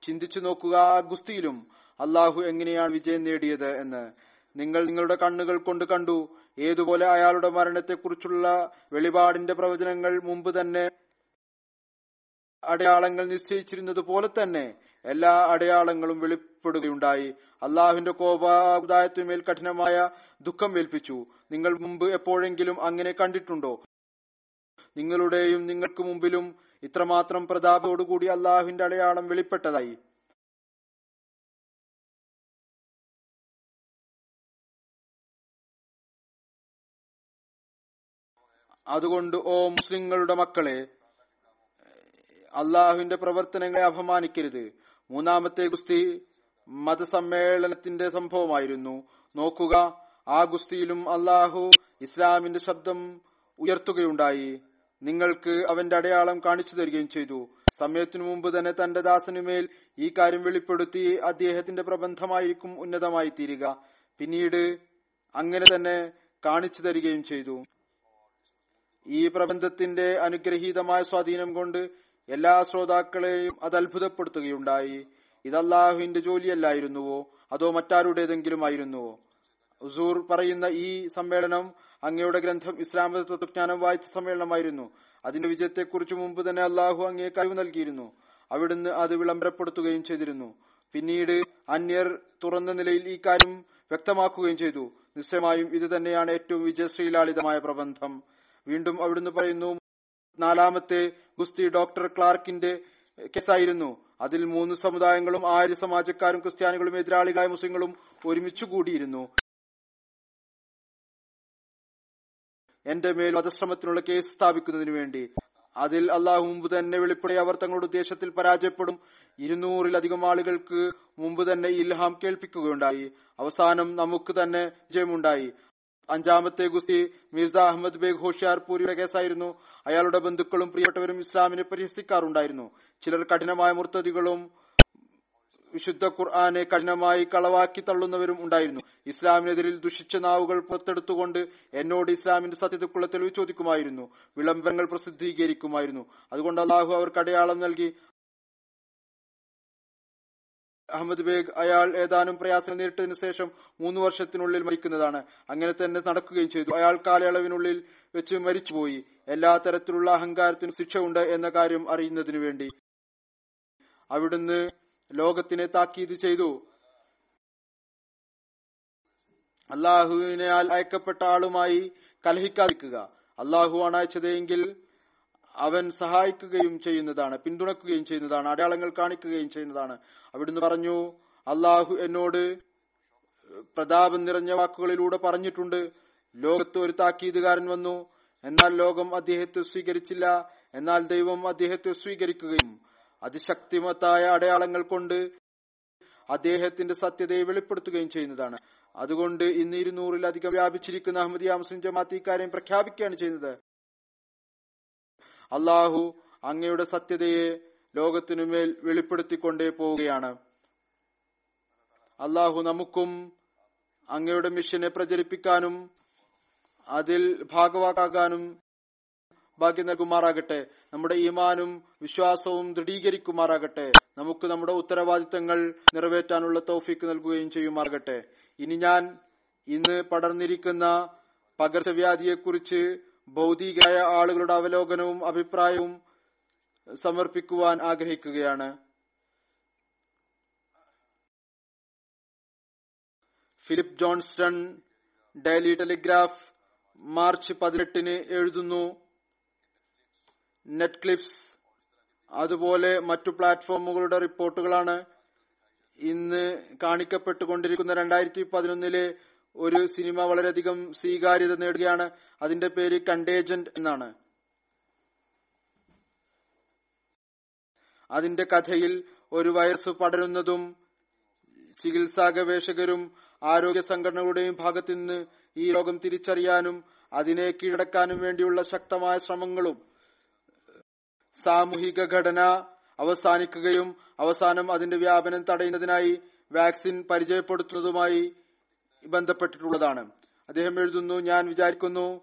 ചിന്തിച്ചു നോക്കുക ഗുസ്തിയിലും അള്ളാഹു എങ്ങനെയാണ് വിജയം നേടിയത് എന്ന്. നിങ്ങൾ നിങ്ങളുടെ കണ്ണുകൾ കൊണ്ട് കണ്ടു. ഏതുപോലെ അയാളുടെ മരണത്തെക്കുറിച്ചുള്ള വെളിപാടിന്റെ പ്രവചനങ്ങൾ മുമ്പ് തന്നെ അടയാളങ്ങൾ നിശ്ചയിച്ചിരുന്നത് പോലെ തന്നെ എല്ലാ അടയാളങ്ങളും വെളിപ്പെടുകയുണ്ടായി. അള്ളാഹുവിന്റെ കോപാദായത്തിന്മേൽ കഠിനമായ ദുഃഖം ഏൽപ്പിച്ചു. നിങ്ങൾ മുമ്പ് എപ്പോഴെങ്കിലും അങ്ങനെ കണ്ടിട്ടുണ്ടോ? നിങ്ങളുടെയും നിങ്ങൾക്ക് മുമ്പിലും ഇത്രമാത്രം പ്രതാപത്തോടുകൂടി അള്ളാഹുവിന്റെ അടയാളം വെളിപ്പെട്ടതായി. അതുകൊണ്ട് ഓ മുസ്ലിങ്ങളുടെ മക്കളെ അള്ളാഹുവിന്റെ പ്രവർത്തനങ്ങളെ അപമാനിക്കരുത്. മൂന്നാമത്തെ ഗുസ്തി മതസമ്മേളനത്തിന്റെ സംഭവമായിരുന്നു. നോക്കുക ആ ഗുസ്തിയിലും അള്ളാഹു ഇസ്ലാമിന്റെ ശബ്ദം ഉയർത്തുകയുണ്ടായി. നിങ്ങൾക്ക് അവന്റെ അടയാളം കാണിച്ചു തരികയും ചെയ്തു. സമയത്തിനു മുമ്പ് തന്നെ തന്റെ ദാസനുമേൽ ഈ കാര്യം വെളിപ്പെടുത്തി അദ്ദേഹത്തിന്റെ പ്രബന്ധമായിരിക്കും ഉന്നതമായി തീരുക പിന്നീട് അങ്ങനെ തന്നെ കാണിച്ചു തരികയും ചെയ്തു. ഈ പ്രബന്ധത്തിന്റെ അനുഗ്രഹീതമായ സ്വാധീനം കൊണ്ട് എല്ലാ ശ്രോതാക്കളെയും അത് അത്ഭുതപ്പെടുത്തുകയുണ്ടായി. ഇത് അള്ളാഹുവിന്റെ ജോലിയല്ലായിരുന്നുവോ? അതോ മറ്റാരുടേതെങ്കിലും ആയിരുന്നുവോ ഹുസൂർ പറയുന്ന ഈ സമ്മേളനം അങ്ങയുടെ ഗ്രന്ഥം ഇസ്ലാമത തത്വജ്ഞാനം വായിച്ച സമ്മേളനമായിരുന്നു. അതിന്റെ വിജയത്തെക്കുറിച്ച് മുമ്പ് തന്നെ അള്ളാഹു അങ്ങേ കഴിവ് നൽകിയിരുന്നു. അവിടുന്ന് അത് വിളംബരപ്പെടുത്തുകയും ചെയ്തിരുന്നു. പിന്നീട് അന്യർ തുറന്ന നിലയിൽ ഈ കാര്യം വ്യക്തമാക്കുകയും ചെയ്തു. നിശ്ചയമായും ഇത് തന്നെയാണ് ഏറ്റവും വിജയശ്രീലാളിതമായ പ്രബന്ധം. വീണ്ടും അവിടുന്ന് പറയുന്നു നാലാമത്തെ ഗുസ്തി ഡോക്ടർ ക്ലാർക്കിന്റെ കേസായിരുന്നു. അതിൽ മൂന്ന് സമുദായങ്ങളും ആര്യ സമാജക്കാരും ക്രിസ്ത്യാനികളും എതിരാളികളായ മുസ്ലിങ്ങളും ഒരുമിച്ചു കൂടിയിരുന്നു. എന്റെ മേൽ വധശ്രമത്തിനുള്ള കേസ് സ്ഥാപിക്കുന്നതിനു വേണ്ടി. അതിൽ അള്ളാഹു മുമ്പ് തന്നെ വെളിപ്പെടെ അവർ തങ്ങളുടെ ഉദ്ദേശത്തിൽ പരാജയപ്പെടും. ഇരുന്നൂറിലധികം ആളുകൾക്ക് മുമ്പ് തന്നെ ഇൽഹാം കേൾപ്പിക്കുകയുണ്ടായി. അവസാനം നമുക്ക് തന്നെ വിജയമുണ്ടായി. അഞ്ചാമത്തെ ഗുസ്തി മിർസ അഹമ്മദ് ബേഗ് ഹോഷിയാർപൂരിയുടെ കേസായിരുന്നു അയാളുടെ ബന്ധുക്കളും പ്രിയപ്പെട്ടവരും ഇസ്ലാമിനെ പരിഹസിക്കാറുണ്ടായിരുന്നു. ചിലർ കഠിനമായ മുർത്തതികളും വിശുദ്ധ ഖുർആാനെ കഠിനമായി കളവാക്കി തള്ളുന്നവരും ഉണ്ടായിരുന്നു. ഇസ്ലാമിനെതിരിൽ ദുഷിച്ച നാവുകൾ പുറത്തെടുത്തുകൊണ്ട് എന്നോട് ഇസ്ലാമിന്റെ സത്യതക്കുള്ള തെളിവ് ചോദിക്കുമായിരുന്നു വിളംബരങ്ങൾ പ്രസിദ്ധീകരിക്കുമായിരുന്നു. അതുകൊണ്ട് അള്ളാഹു അവർക്ക് അടയാളം നൽകി അഹമ്മദ് ബേഗ് അയാൾ ഏതാനും പ്രയാസങ്ങൾ നേരിട്ടതിനു ശേഷം മൂന്ന് വർഷത്തിനുള്ളിൽ മരിക്കുന്നതാണ്. അങ്ങനെ തന്നെ നടക്കുകയും ചെയ്തു. അയാൾ കാലയളവിനുള്ളിൽ വെച്ച് മരിച്ചുപോയി. എല്ലാ തരത്തിലുള്ള അഹങ്കാരത്തിനും ശിക്ഷ ഉണ്ട് എന്ന കാര്യം അറിയുന്നതിനു വേണ്ടി. അവിടുന്ന് ലോകത്തിനെ താക്കീത് ചെയ്തു. അള്ളാഹുവിനാൽ അയക്കപ്പെട്ട ആളുമായി കലഹിക്കാതിരിക്കുക. അള്ളാഹു ആണ് അയച്ചതെങ്കിൽ അവൻ സഹായിക്കുകയും ചെയ്യുന്നതാണ് പിന്തുണക്കുകയും ചെയ്യുന്നതാണ് അടയാളങ്ങൾ കാണിക്കുകയും ചെയ്യുന്നതാണ്. അവിടുന്ന് പറഞ്ഞു അള്ളാഹു എന്നോട് പ്രതാപം നിറഞ്ഞ വാക്കുകളിലൂടെ പറഞ്ഞിട്ടുണ്ട്. ലോകത്ത് ഒരു താക്കീതുകാരൻ വന്നു. എന്നാൽ ലോകം അദ്ദേഹത്തെ സ്വീകരിച്ചില്ല. എന്നാൽ ദൈവം അദ്ദേഹത്തെ സ്വീകരിക്കുകയും അതിശക്തിമത്തായ അടയാളങ്ങൾ കൊണ്ട് അദ്ദേഹത്തിന്റെ സത്യതയെ വെളിപ്പെടുത്തുകയും ചെയ്യുന്നതാണ്. അതുകൊണ്ട് ഇന്ന് ഇരുന്നൂറിലധികം വ്യാപിച്ചിരിക്കുന്ന അഹമ്മദിയ മുസ്ലിം ജമാഅത്ത് ഇക്കാര്യം പ്രഖ്യാപിക്കുകയാണ് ചെയ്യുന്നത്. അള്ളാഹു അങ്ങയുടെ സത്യതയെ ലോകത്തിനുമേൽ വെളിപ്പെടുത്തിക്കൊണ്ടേ പോവുകയാണ്. അള്ളാഹു നമുക്കും അങ്ങയുടെ മിഷനെ പ്രചരിപ്പിക്കാനും അതിൽ ഭാഗവാക്കാകാനും ഭാഗ്യം നൽകുമാറാകട്ടെ. നമ്മുടെ ഈമാനും വിശ്വാസവും ദൃഢീകരിക്കുമാറാകട്ടെ. നമുക്ക് നമ്മുടെ ഉത്തരവാദിത്തങ്ങൾ നിറവേറ്റാനുള്ള തൗഫീക്ക് നൽകുകയും ചെയ്യുമാറാകട്ടെ. ഇനി ഞാൻ ഇന്ന് പടർന്നിരിക്കുന്ന പകർച്ചവ്യാധിയെക്കുറിച്ച് ഭൗതികമായ ആളുകളുടെ അവലോകനവും അഭിപ്രായവും സമർപ്പിക്കുവാൻ ആഗ്രഹിക്കുകയാണ്. Philip Johnston Daily Telegraph March പതിനെട്ടിന് എഴുതുന്നു. നെറ്റ്ക്ലിപ്സ് അതുപോലെ മറ്റു പ്ലാറ്റ്ഫോമുകളുടെ റിപ്പോർട്ടുകളാണ് ഇന്ന് കാണിക്കപ്പെട്ടുകൊണ്ടിരിക്കുന്ന രണ്ടായിരത്തി പതിനൊന്നിലെ ഒരു സിനിമ വളരെയധികം സ്വീകാര്യത നേടുകയാണ്. അതിന്റെ പേര് കണ്ടേജന്റ് എന്നാണ്. അതിന്റെ കഥയിൽ ഒരു വൈറസ് പടരുന്നതും ചികിത്സാ ഗവേഷകരും ആരോഗ്യ സംഘടനകളുടെയും ഭാഗത്തു നിന്ന് ഈ രോഗം തിരിച്ചറിയാനും അതിനെ കീഴടക്കാനും വേണ്ടിയുള്ള ശക്തമായ ശ്രമങ്ങളും സാമൂഹിക ഘടന അവസാനിക്കുകയും അവസാനം അതിന്റെ വ്യാപനം തടയുന്നതിനായി വാക്സിൻ പരിചയപ്പെടുത്തുന്നതുമായി ബന്ധപ്പെട്ടിട്ടുള്ളതാണ്. അദ്ദേഹം എഴുതുന്നു ഞാൻ വിചാരിക്കുന്നു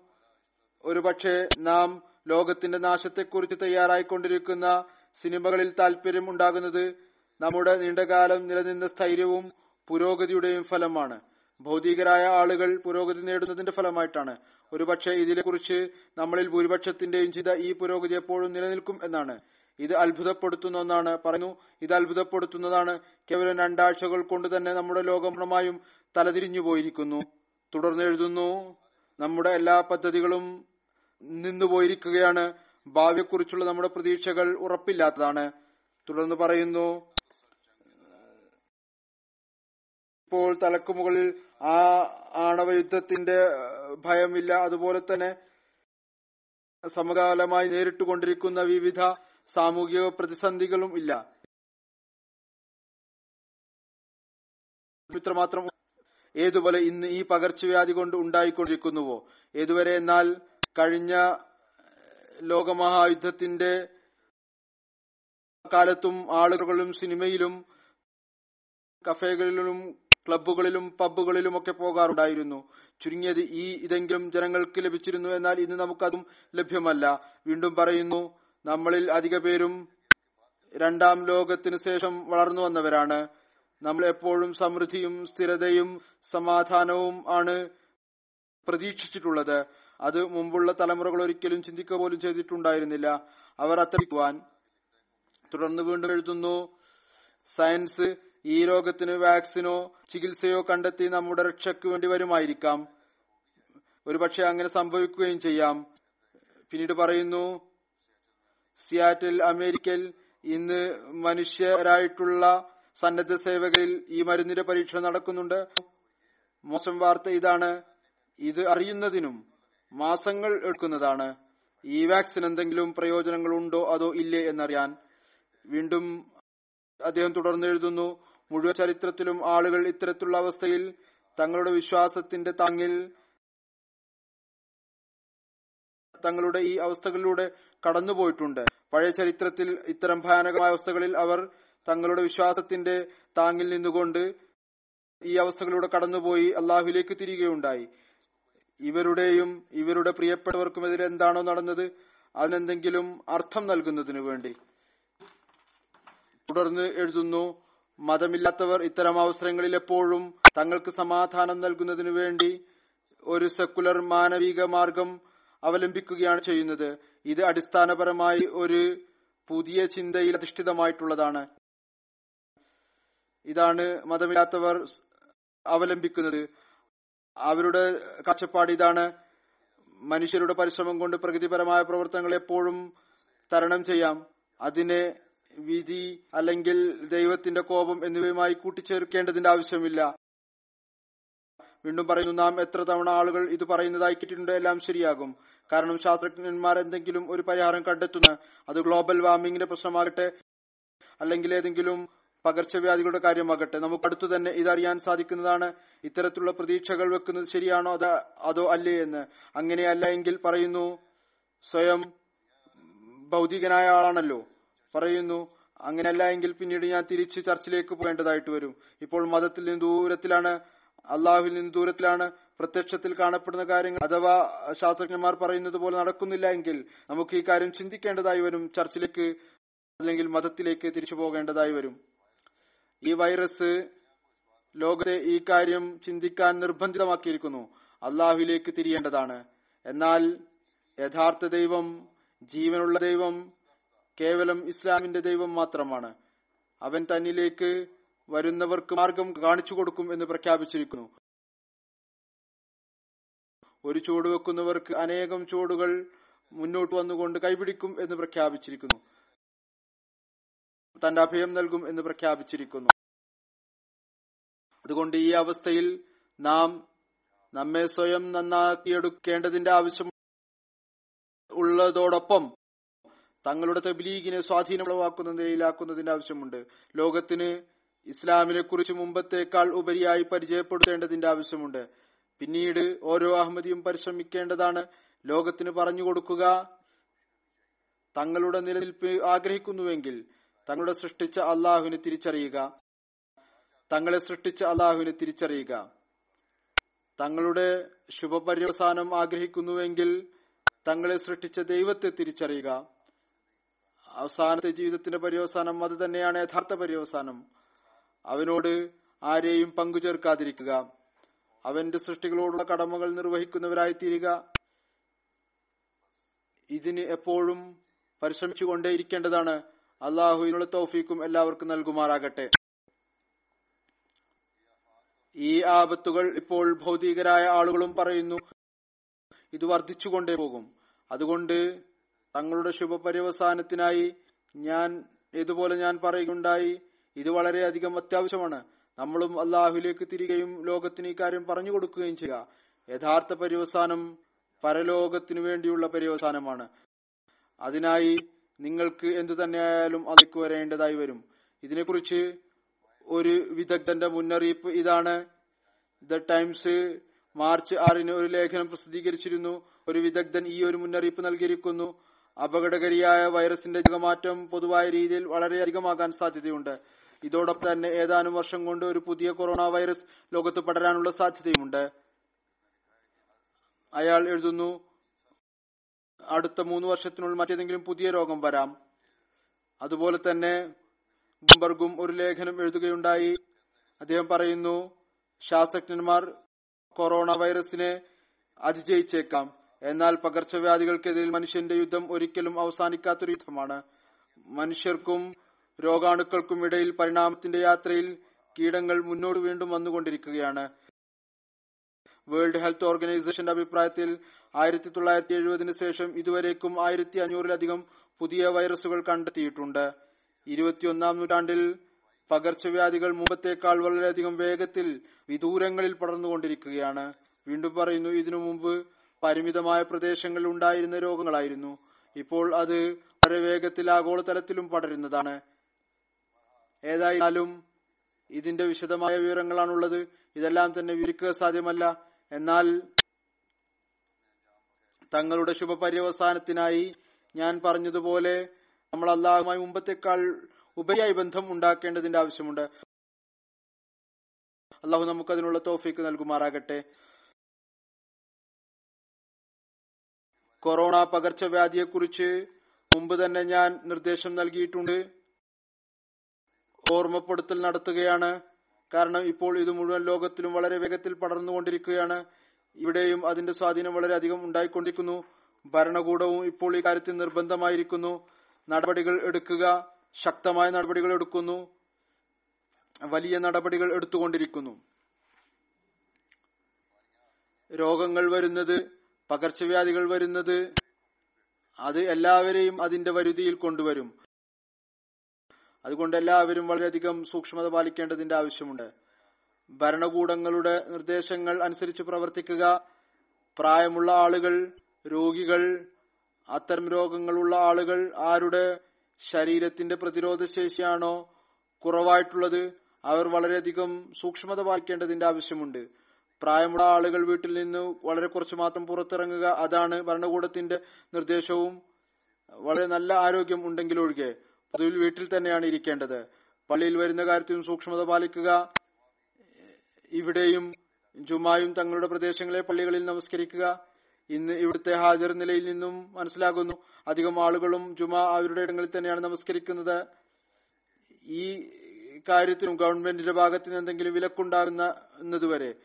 ഒരുപക്ഷെ നാം ലോകത്തിന്റെ നാശത്തെക്കുറിച്ച് തയ്യാറായിക്കൊണ്ടിരിക്കുന്ന സിനിമകളിൽ താല്പര്യം ഉണ്ടാകുന്നത് നമ്മുടെ നീണ്ടകാലം നിലനിന്ന സ്ഥൈര്യവും പുരോഗതിയുടെയും ഫലമാണ്. ഭൗതികരായ ആളുകൾ പുരോഗതി നേടുന്നതിന്റെ ഫലമായിട്ടാണ്. ഒരുപക്ഷെ ഇതിനെക്കുറിച്ച് നമ്മളിൽ ഭൂരിപക്ഷത്തിന്റെയും ചിന്ത ഈ പുരോഗതി എപ്പോഴും നിലനിൽക്കും എന്നാണ്. ഇത് അത്ഭുതപ്പെടുത്തുന്ന ഒന്നാണ്. പറഞ്ഞു ഇത് അത്ഭുതപ്പെടുത്തുന്നതാണ്. കേവലം രണ്ടാഴ്ചകൾ കൊണ്ട് തന്നെ നമ്മുടെ ലോകം പൂർണമായും തലതിരിഞ്ഞു പോയിരിക്കുന്നു. തുടർന്ന് എഴുതുന്നു നമ്മുടെ എല്ലാ പദ്ധതികളും നിന്നുപോയിരിക്കുകയാണ്. ഭാവിയെക്കുറിച്ചുള്ള നമ്മുടെ പ്രതീക്ഷകൾ ഉറപ്പില്ലാത്തതാണ്. തുടർന്ന് പറയുന്നു ഇപ്പോൾ തലക്കുമുകളിൽ ആ ആണവ യുദ്ധത്തിന്റെ ഭയമില്ല. അതുപോലെ തന്നെ സമകാലമായി നേരിട്ടുകൊണ്ടിരിക്കുന്ന വിവിധ സാമൂഹിക പ്രതിസന്ധികളും ഇല്ല. ഇത്രമാത്രം ഏതുപോലെ ഇന്ന് ഈ പകർച്ചവ്യാധി കൊണ്ട് ഉണ്ടായിക്കൊണ്ടിരിക്കുന്നുവോ? ഏതുവരെ എന്നാൽ കഴിഞ്ഞ ലോകമഹായുദ്ധത്തിന്റെ കാലത്തും ആളുകളും സിനിമയിലും കഫേകളിലും ക്ലബ്ബുകളിലും പബ്ബുകളിലും ഒക്കെ പോകാറുണ്ടായിരുന്നു. ചുരുങ്ങിയത് ഈ ഇതെങ്കിലും ജനങ്ങൾക്ക് ലഭിച്ചിരുന്നു എന്നാൽ ഇന്ന് നമുക്കതും ലഭ്യമല്ല. വീണ്ടും പറയുന്നു നമ്മളിൽ അധിക പേരും രണ്ടാം ലോകത്തിനു ശേഷം വളർന്നു വന്നവരാണ്. നമ്മൾ എപ്പോഴും സമൃദ്ധിയും സ്ഥിരതയും സമാധാനവും ആണ് പ്രതീക്ഷിച്ചിട്ടുള്ളത്. അത് മുമ്പുള്ള തലമുറകൾ ഒരിക്കലും ചിന്തിക്കുക പോലും ചെയ്തിട്ടുണ്ടായിരുന്നില്ല. അവർ അത്രയ്ക്കുവാൻ തുടർന്ന് വീണ്ടും എഴുതുന്നു സയൻസ് ഈ രോഗത്തിന് വാക്സിനോ ചികിത്സയോ കണ്ടെത്തി നമ്മുടെ രക്ഷയ്ക്ക് വേണ്ടി വരുമായിരിക്കാം. ഒരുപക്ഷെ അങ്ങനെ സംഭവിക്കുകയും ചെയ്യാം. പിന്നീട് പറയുന്നു സിയാറ്റിൽ അമേരിക്കയിൽ ഇന്ന് മനുഷ്യരായിട്ടുള്ള സന്നദ്ധ സേവകരിൽ ഈ മരുന്നിന്റെ പരീക്ഷ നടക്കുന്നുണ്ട്. മോശം വാർത്ത ഇതാണ്. ഇത് അറിയുന്നതിനും മാസങ്ങൾ എടുക്കുന്നതാണ്. ഈ വാക്സിൻ എന്തെങ്കിലും പ്രയോജനങ്ങൾ ഉണ്ടോ അതോ ഇല്ലേ എന്നറിയാൻ വീണ്ടും അദ്ദേഹം തുടർന്ന് എഴുതുന്നു മുഴുവൻ ചരിത്രത്തിലും ആളുകൾ ഇത്തരത്തിലുള്ള അവസ്ഥയിൽ തങ്ങളുടെ വിശ്വാസത്തിന്റെ താങ്ങിൽ തങ്ങളുടെ ഈ അവസ്ഥകളിലൂടെ കടന്നുപോയിട്ടുണ്ട്. പഴയ ചരിത്രത്തിൽ ഇത്തരം ഭയാനകമായ അവസ്ഥകളിൽ അവർ തങ്ങളുടെ വിശ്വാസത്തിന്റെ താങ്ങിൽ നിന്നുകൊണ്ട് ഈ അവസ്ഥകളിലൂടെ കടന്നുപോയി അള്ളാഹുലേക്ക് തിരികെയുണ്ടായി. ഇവരുടെയും ഇവരുടെ പ്രിയപ്പെട്ടവർക്കും പ്രിയപ്പെട്ടവർക്കുമെതിരെ എന്താണോ നടന്നത് അതിനെന്തെങ്കിലും അർത്ഥം നൽകുന്നതിനു വേണ്ടി. തുടർന്ന് എഴുതുന്നു മതമില്ലാത്തവർ ഇത്തരം അവസരങ്ങളിൽ എപ്പോഴും തങ്ങൾക്ക് സമാധാനം നൽകുന്നതിനു വേണ്ടി ഒരു സെക്കുലർ മാനവിക മാർഗം അവലംബിക്കുകയാണ് ചെയ്യുന്നത്. ഇത് അടിസ്ഥാനപരമായി ഒരു പുതിയ ചിന്തയിൽ അധിഷ്ഠിതമായിട്ടുള്ളതാണ്. ഇതാണ് മതമില്ലാത്തവർ അവലംബിക്കുന്നത്. അവരുടെ കാഴ്ചപ്പാട് ഇതാണ് മനുഷ്യരുടെ പരിശ്രമം കൊണ്ട് പ്രകൃതിപരമായ പ്രവർത്തനങ്ങൾ എപ്പോഴും തരണം ചെയ്യാം. അതിനെ വിധി അല്ലെങ്കിൽ ദൈവത്തിന്റെ കോപം എന്നിവയുമായി കൂട്ടിച്ചേർക്കേണ്ടതിന്റെ ആവശ്യമില്ല. വീണ്ടും പറയുന്നു നാം എത്ര തവണ ആളുകൾ ഇത് പറയുന്നതായി കിട്ടിയിട്ടുണ്ട് എല്ലാം ശരിയാകും. കാരണം ശാസ്ത്രജ്ഞന്മാർ എന്തെങ്കിലും ഒരു പരിഹാരം കണ്ടെത്തുന്ന അത് ഗ്ലോബൽ വാർമിംഗിന്റെ പ്രശ്നമാകട്ടെ അല്ലെങ്കിൽ ഏതെങ്കിലും പകർച്ചവ്യാധികളുടെ കാര്യമാകട്ടെ നമുക്ക് അടുത്തു തന്നെ ഇതറിയാൻ സാധിക്കുന്നതാണ് ഇത്തരത്തിലുള്ള പ്രതീക്ഷകൾ വെക്കുന്നത് ശരിയാണോ അതോ അതോ അല്ലേ എന്ന്. അങ്ങനെയല്ല എങ്കിൽ പറയുന്നു സ്വയം ഭൗതികനായ ആളാണല്ലോ. പറയുന്നു അങ്ങനെയല്ല എങ്കിൽ പിന്നീട് ഞാൻ തിരിച്ച് ചർച്ചിലേക്ക് പോകേണ്ടതായിട്ട് വരും. ഇപ്പോൾ മതത്തിൽ നിന്ന് ദൂരത്തിലാണ് അള്ളാഹുവിൽ നിന്ന് ദൂരത്തിലാണ് പ്രത്യക്ഷത്തിൽ കാണപ്പെടുന്ന കാര്യങ്ങൾ. അഥവാ ശാസ്ത്രജ്ഞന്മാർ പറയുന്നത് പോലെ നടക്കുന്നില്ല എങ്കിൽ നമുക്ക് ഈ കാര്യം ചിന്തിക്കേണ്ടതായി വരും ചർച്ചിലേക്ക് അല്ലെങ്കിൽ മതത്തിലേക്ക് തിരിച്ചു പോകേണ്ടതായി വരും. ഈ വൈറസ് ലോകത്തെ ഈ കാര്യം ചിന്തിക്കാൻ നിർബന്ധിതമാക്കിയിരിക്കുന്നു. അള്ളാഹുവിലേക്ക് തിരിയേണ്ടതാണ്. എന്നാൽ യഥാർത്ഥ ദൈവം ജീവനുള്ള ദൈവം കേവലം ഇസ്ലാമിന്റെ ദൈവം മാത്രമാണ്. അവൻ തന്നിലേക്ക് വരുന്നവർക്ക് മാർഗം കാണിച്ചു കൊടുക്കും എന്ന് പ്രഖ്യാപിച്ചിരിക്കുന്നു. ഒരു ചൂട് വെക്കുന്നവർക്ക് അനേകം ചൂടുകൾ മുന്നോട്ട് വന്നുകൊണ്ട് കൈപിടിക്കും എന്ന് പ്രഖ്യാപിച്ചിരിക്കുന്നു. തന്റെ അഭയം നൽകും എന്ന് പ്രഖ്യാപിച്ചിരിക്കുന്നു. അതുകൊണ്ട് ഈ അവസ്ഥയിൽ നാം നമ്മെ സ്വയം നന്നാക്കിയെടുക്കേണ്ടതിന്റെ ആവശ്യം ഉള്ളതോടൊപ്പം തങ്ങളുടെ തബ്ലീഗിനെ സ്വാധീനമുളവാക്കുന്ന നിലയിലാക്കുന്നതിന്റെ ആവശ്യമുണ്ട്. ലോകത്തിന് ഇസ്ലാമിനെ കുറിച്ച് മുമ്പത്തേക്കാൾ ഉപരിയായി പരിചയപ്പെടുത്തേണ്ടതിന്റെ ആവശ്യമുണ്ട്. പിന്നീട് ഓരോ അഹമ്മദിയും പരിശ്രമിക്കേണ്ടതാണ്. ലോകത്തിന് പറഞ്ഞു കൊടുക്കുക തങ്ങളുടെ നിലനിൽപ്പ് ആഗ്രഹിക്കുന്നുവെങ്കിൽ തങ്ങളുടെ സൃഷ്ടിച്ച അള്ളാഹുവിനെ തിരിച്ചറിയുക. തങ്ങളെ സൃഷ്ടിച്ച അള്ളാഹുവിനെ തിരിച്ചറിയുക. തങ്ങളുടെ ശുഭപര്യവസാനം ആഗ്രഹിക്കുന്നുവെങ്കിൽ തങ്ങളെ സൃഷ്ടിച്ച ദൈവത്തെ തിരിച്ചറിയുക. അവസാനത്തെ ജീവിതത്തിന്റെ പര്യവസാനം അത് തന്നെയാണ് യഥാർത്ഥ പര്യവസാനം. അവനോട് ആരെയും പങ്കുചേർക്കാതിരിക്കുക. അവന്റെ സൃഷ്ടികളോടുള്ള കടമകൾ നിർവഹിക്കുന്നവരായി തീരുക ഇതിന് എപ്പോഴും പരിശ്രമിച്ചുകൊണ്ടേയിരിക്കേണ്ടതാണ് അള്ളാഹുവിനുള്ള തൗഫീക്കും എല്ലാവർക്കും നൽകുമാറാകട്ടെ. ഈ ആപത്തുകൾ ഇപ്പോൾ ഭൗതികരായ ആളുകളും പറയുന്നു ഇത് വർദ്ധിച്ചുകൊണ്ടേ പോകും. അതുകൊണ്ട് തങ്ങളുടെ ശുഭപര്യവസാനത്തിനായി ഞാൻ ഇതുപോലെ ഞാൻ പറയുകയുണ്ടായി ഇത് വളരെയധികം അത്യാവശ്യമാണ്. നമ്മളും അള്ളാഹുലേക്ക് തിരികെയും ലോകത്തിന് ഈ കാര്യം പറഞ്ഞു കൊടുക്കുകയും ചെയ്യുക. യഥാർത്ഥ പര്യവസാനം പരലോകത്തിനു വേണ്ടിയുള്ള പര്യവസാനമാണ്. അതിനായി നിങ്ങൾക്ക് എന്തു തന്നെയായാലും അതിലേക്ക് വരേണ്ടതായി വരും. ഇതിനെക്കുറിച്ച് ഒരു വിദഗ്ധന്റെ മുന്നറിയിപ്പ് ഇതാണ്. ദ ടൈംസ് മാർച്ച് ആറിന് ഒരു ലേഖനം പ്രസിദ്ധീകരിച്ചിരുന്നു. ഒരു വിദഗ്ധൻ ഈ ഒരു മുന്നറിയിപ്പ് നൽകിയിരിക്കുന്നു. അപകടകാരിയായ വൈറസിന്റെ ജഗമാറ്റം പൊതുവായ രീതിയിൽ വളരെയധികമാകാൻ സാധ്യതയുണ്ട്. ഇതോടൊപ്പം തന്നെ ഏതാനും വർഷം കൊണ്ട് ഒരു പുതിയ കൊറോണ വൈറസ് ലോകത്ത് പടരാനുള്ള സാധ്യതയുമുണ്ട്. അയാൾ എഴുതുന്നു അടുത്ത വർഷത്തിനുള്ളിൽ മറ്റേതെങ്കിലും പുതിയ രോഗം വരാം. അതുപോലെ തന്നെ ബുംബർഗും ഒരു ലേഖനം എഴുതുകയുണ്ടായി. അദ്ദേഹം പറയുന്നു ശാസ്ത്രജ്ഞന്മാർ കൊറോണ വൈറസിനെ അതിജയിച്ചേക്കാം. എന്നാൽ പകർച്ചവ്യാധികൾക്കെതിരിൽ മനുഷ്യന്റെ യുദ്ധം ഒരിക്കലും അവസാനിക്കാത്തൊരു യുദ്ധമാണ്. മനുഷ്യർക്കും രോഗാണുക്കൾക്കും ഇടയിൽ പരിണാമത്തിന്റെ യാത്രയിൽ കീടങ്ങൾ മുന്നോട്ട് വീണ്ടും വന്നുകൊണ്ടിരിക്കുകയാണ്. വേൾഡ് ഹെൽത്ത് ഓർഗനൈസേഷന്റെ അഭിപ്രായത്തിൽ ആയിരത്തി തൊള്ളായിരത്തി എഴുപതിന് ശേഷം ഇതുവരേക്കും ആയിരത്തി അഞ്ഞൂറിലധികം പുതിയ വൈറസുകൾ കണ്ടെത്തിയിട്ടുണ്ട്. ഇരുപത്തിയൊന്നാം നൂറ്റാണ്ടിൽ പകർച്ചവ്യാധികൾ മുമ്പത്തേക്കാൾ വളരെയധികം വേഗത്തിൽ വിദൂരങ്ങളിൽ പടർന്നുകൊണ്ടിരിക്കുകയാണ്. വീണ്ടും പറയുന്നു ഇതിനു മുമ്പ് പരിമിതമായ പ്രദേശങ്ങളിൽ ഉണ്ടായിരുന്ന രോഗങ്ങളായിരുന്നു. ഇപ്പോൾ അത് വളരെ വേഗത്തിൽ ആഗോളതലത്തിലും പടരുന്നതാണ്. ഏതായാലും ഇതിന്റെ വിശദമായ വിവരങ്ങളാണുള്ളത്. ഇതെല്ലാം തന്നെ വിവരിക്കുക സാധ്യമല്ല. എന്നാൽ തങ്ങളുടെ ശുഭപര്യവസാനത്തിനായി ഞാൻ പറഞ്ഞതുപോലെ നമ്മൾ അള്ളാഹുമായി മുമ്പത്തേക്കാൾ ഉപരിയായി ബന്ധം ഉണ്ടാക്കേണ്ടതിന്റെ ആവശ്യമുണ്ട്. അള്ളാഹു നമുക്കതിനുള്ള തോഫിക്ക് നൽകുമാറാകട്ടെ. കൊറോണ പകർച്ചവ്യാധിയെക്കുറിച്ച് മുമ്പ് തന്നെ ഞാൻ നിർദ്ദേശം നൽകിയിട്ടുണ്ട്. ഓർമ്മപ്പെടുത്തൽ നടത്തുകയാണ്. കാരണം ഇപ്പോൾ ഇത് മുഴുവൻ ലോകത്തിലും വളരെ വേഗത്തിൽ പടർന്നുകൊണ്ടിരിക്കുകയാണ്. ഇവിടെയും അതിന്റെ സ്വാധീനം വളരെയധികം ഉണ്ടായിക്കൊണ്ടിരിക്കുന്നു. ഭരണകൂടവും ഇപ്പോൾ ഈ കാര്യത്തിൽ നിർബന്ധമായിരിക്കുന്നു. നടപടികൾ എടുക്കുക ശക്തമായ നടപടികൾ എടുക്കുന്നു. വലിയ നടപടികൾ എടുത്തുകൊണ്ടിരിക്കുന്നു. രോഗങ്ങൾ വരുന്നത് പകർച്ചവ്യാധികൾ വരുന്നത് അത് എല്ലാവരെയും അതിന്റെ വരുതിയിൽ കൊണ്ടുവരും. അതുകൊണ്ട് എല്ലാവരും വളരെയധികം സൂക്ഷ്മത പാലിക്കേണ്ടതിന്റെ ആവശ്യമുണ്ട്. ഭരണകൂടങ്ങളുടെ നിർദ്ദേശങ്ങൾ അനുസരിച്ച് പ്രവർത്തിക്കുക. പ്രായമുള്ള ആളുകൾ രോഗികൾ അത്തരം രോഗങ്ങളുള്ള ആളുകൾ ആരുടെ ശരീരത്തിന്റെ പ്രതിരോധ ശേഷിയാണോ കുറവായിട്ടുള്ളത് അവർ വളരെയധികം സൂക്ഷ്മത പാലിക്കേണ്ടതിന്റെ ആവശ്യമുണ്ട്. പ്രായമുള്ള ആളുകൾ വീട്ടിൽ നിന്ന് വളരെ കുറച്ച് മാത്രം പുറത്തിറങ്ങുക അതാണ് ഭരണകൂടത്തിന്റെ നിർദ്ദേശവും. വളരെ നല്ല ആരോഗ്യം ഉണ്ടെങ്കിലൊഴികെ പൊതുവിൽ വീട്ടിൽ തന്നെയാണ് ഇരിക്കേണ്ടത്. പള്ളിയിൽ വരുന്ന കാര്യത്തിലും സൂക്ഷ്മത പാലിക്കുക. ഇവിടെയും ജുമായും തങ്ങളുടെ പ്രദേശങ്ങളെ പള്ളികളിൽ നമസ്കരിക്കുക. ഇന്ന് ഇവിടുത്തെ ഹാജർ നിലയിൽ നിന്നും മനസ്സിലാകുന്നു. അധികം ആളുകളും ജുമ അവരുടെ ഇടങ്ങളിൽ തന്നെയാണ് നമസ്കരിക്കുന്നത്. ഈ കാര്യത്തിനും ഗവൺമെന്റിന്റെ ഭാഗത്ത് നിന്ന് എന്തെങ്കിലും വിലക്കുണ്ടാകുന്നതുവരെ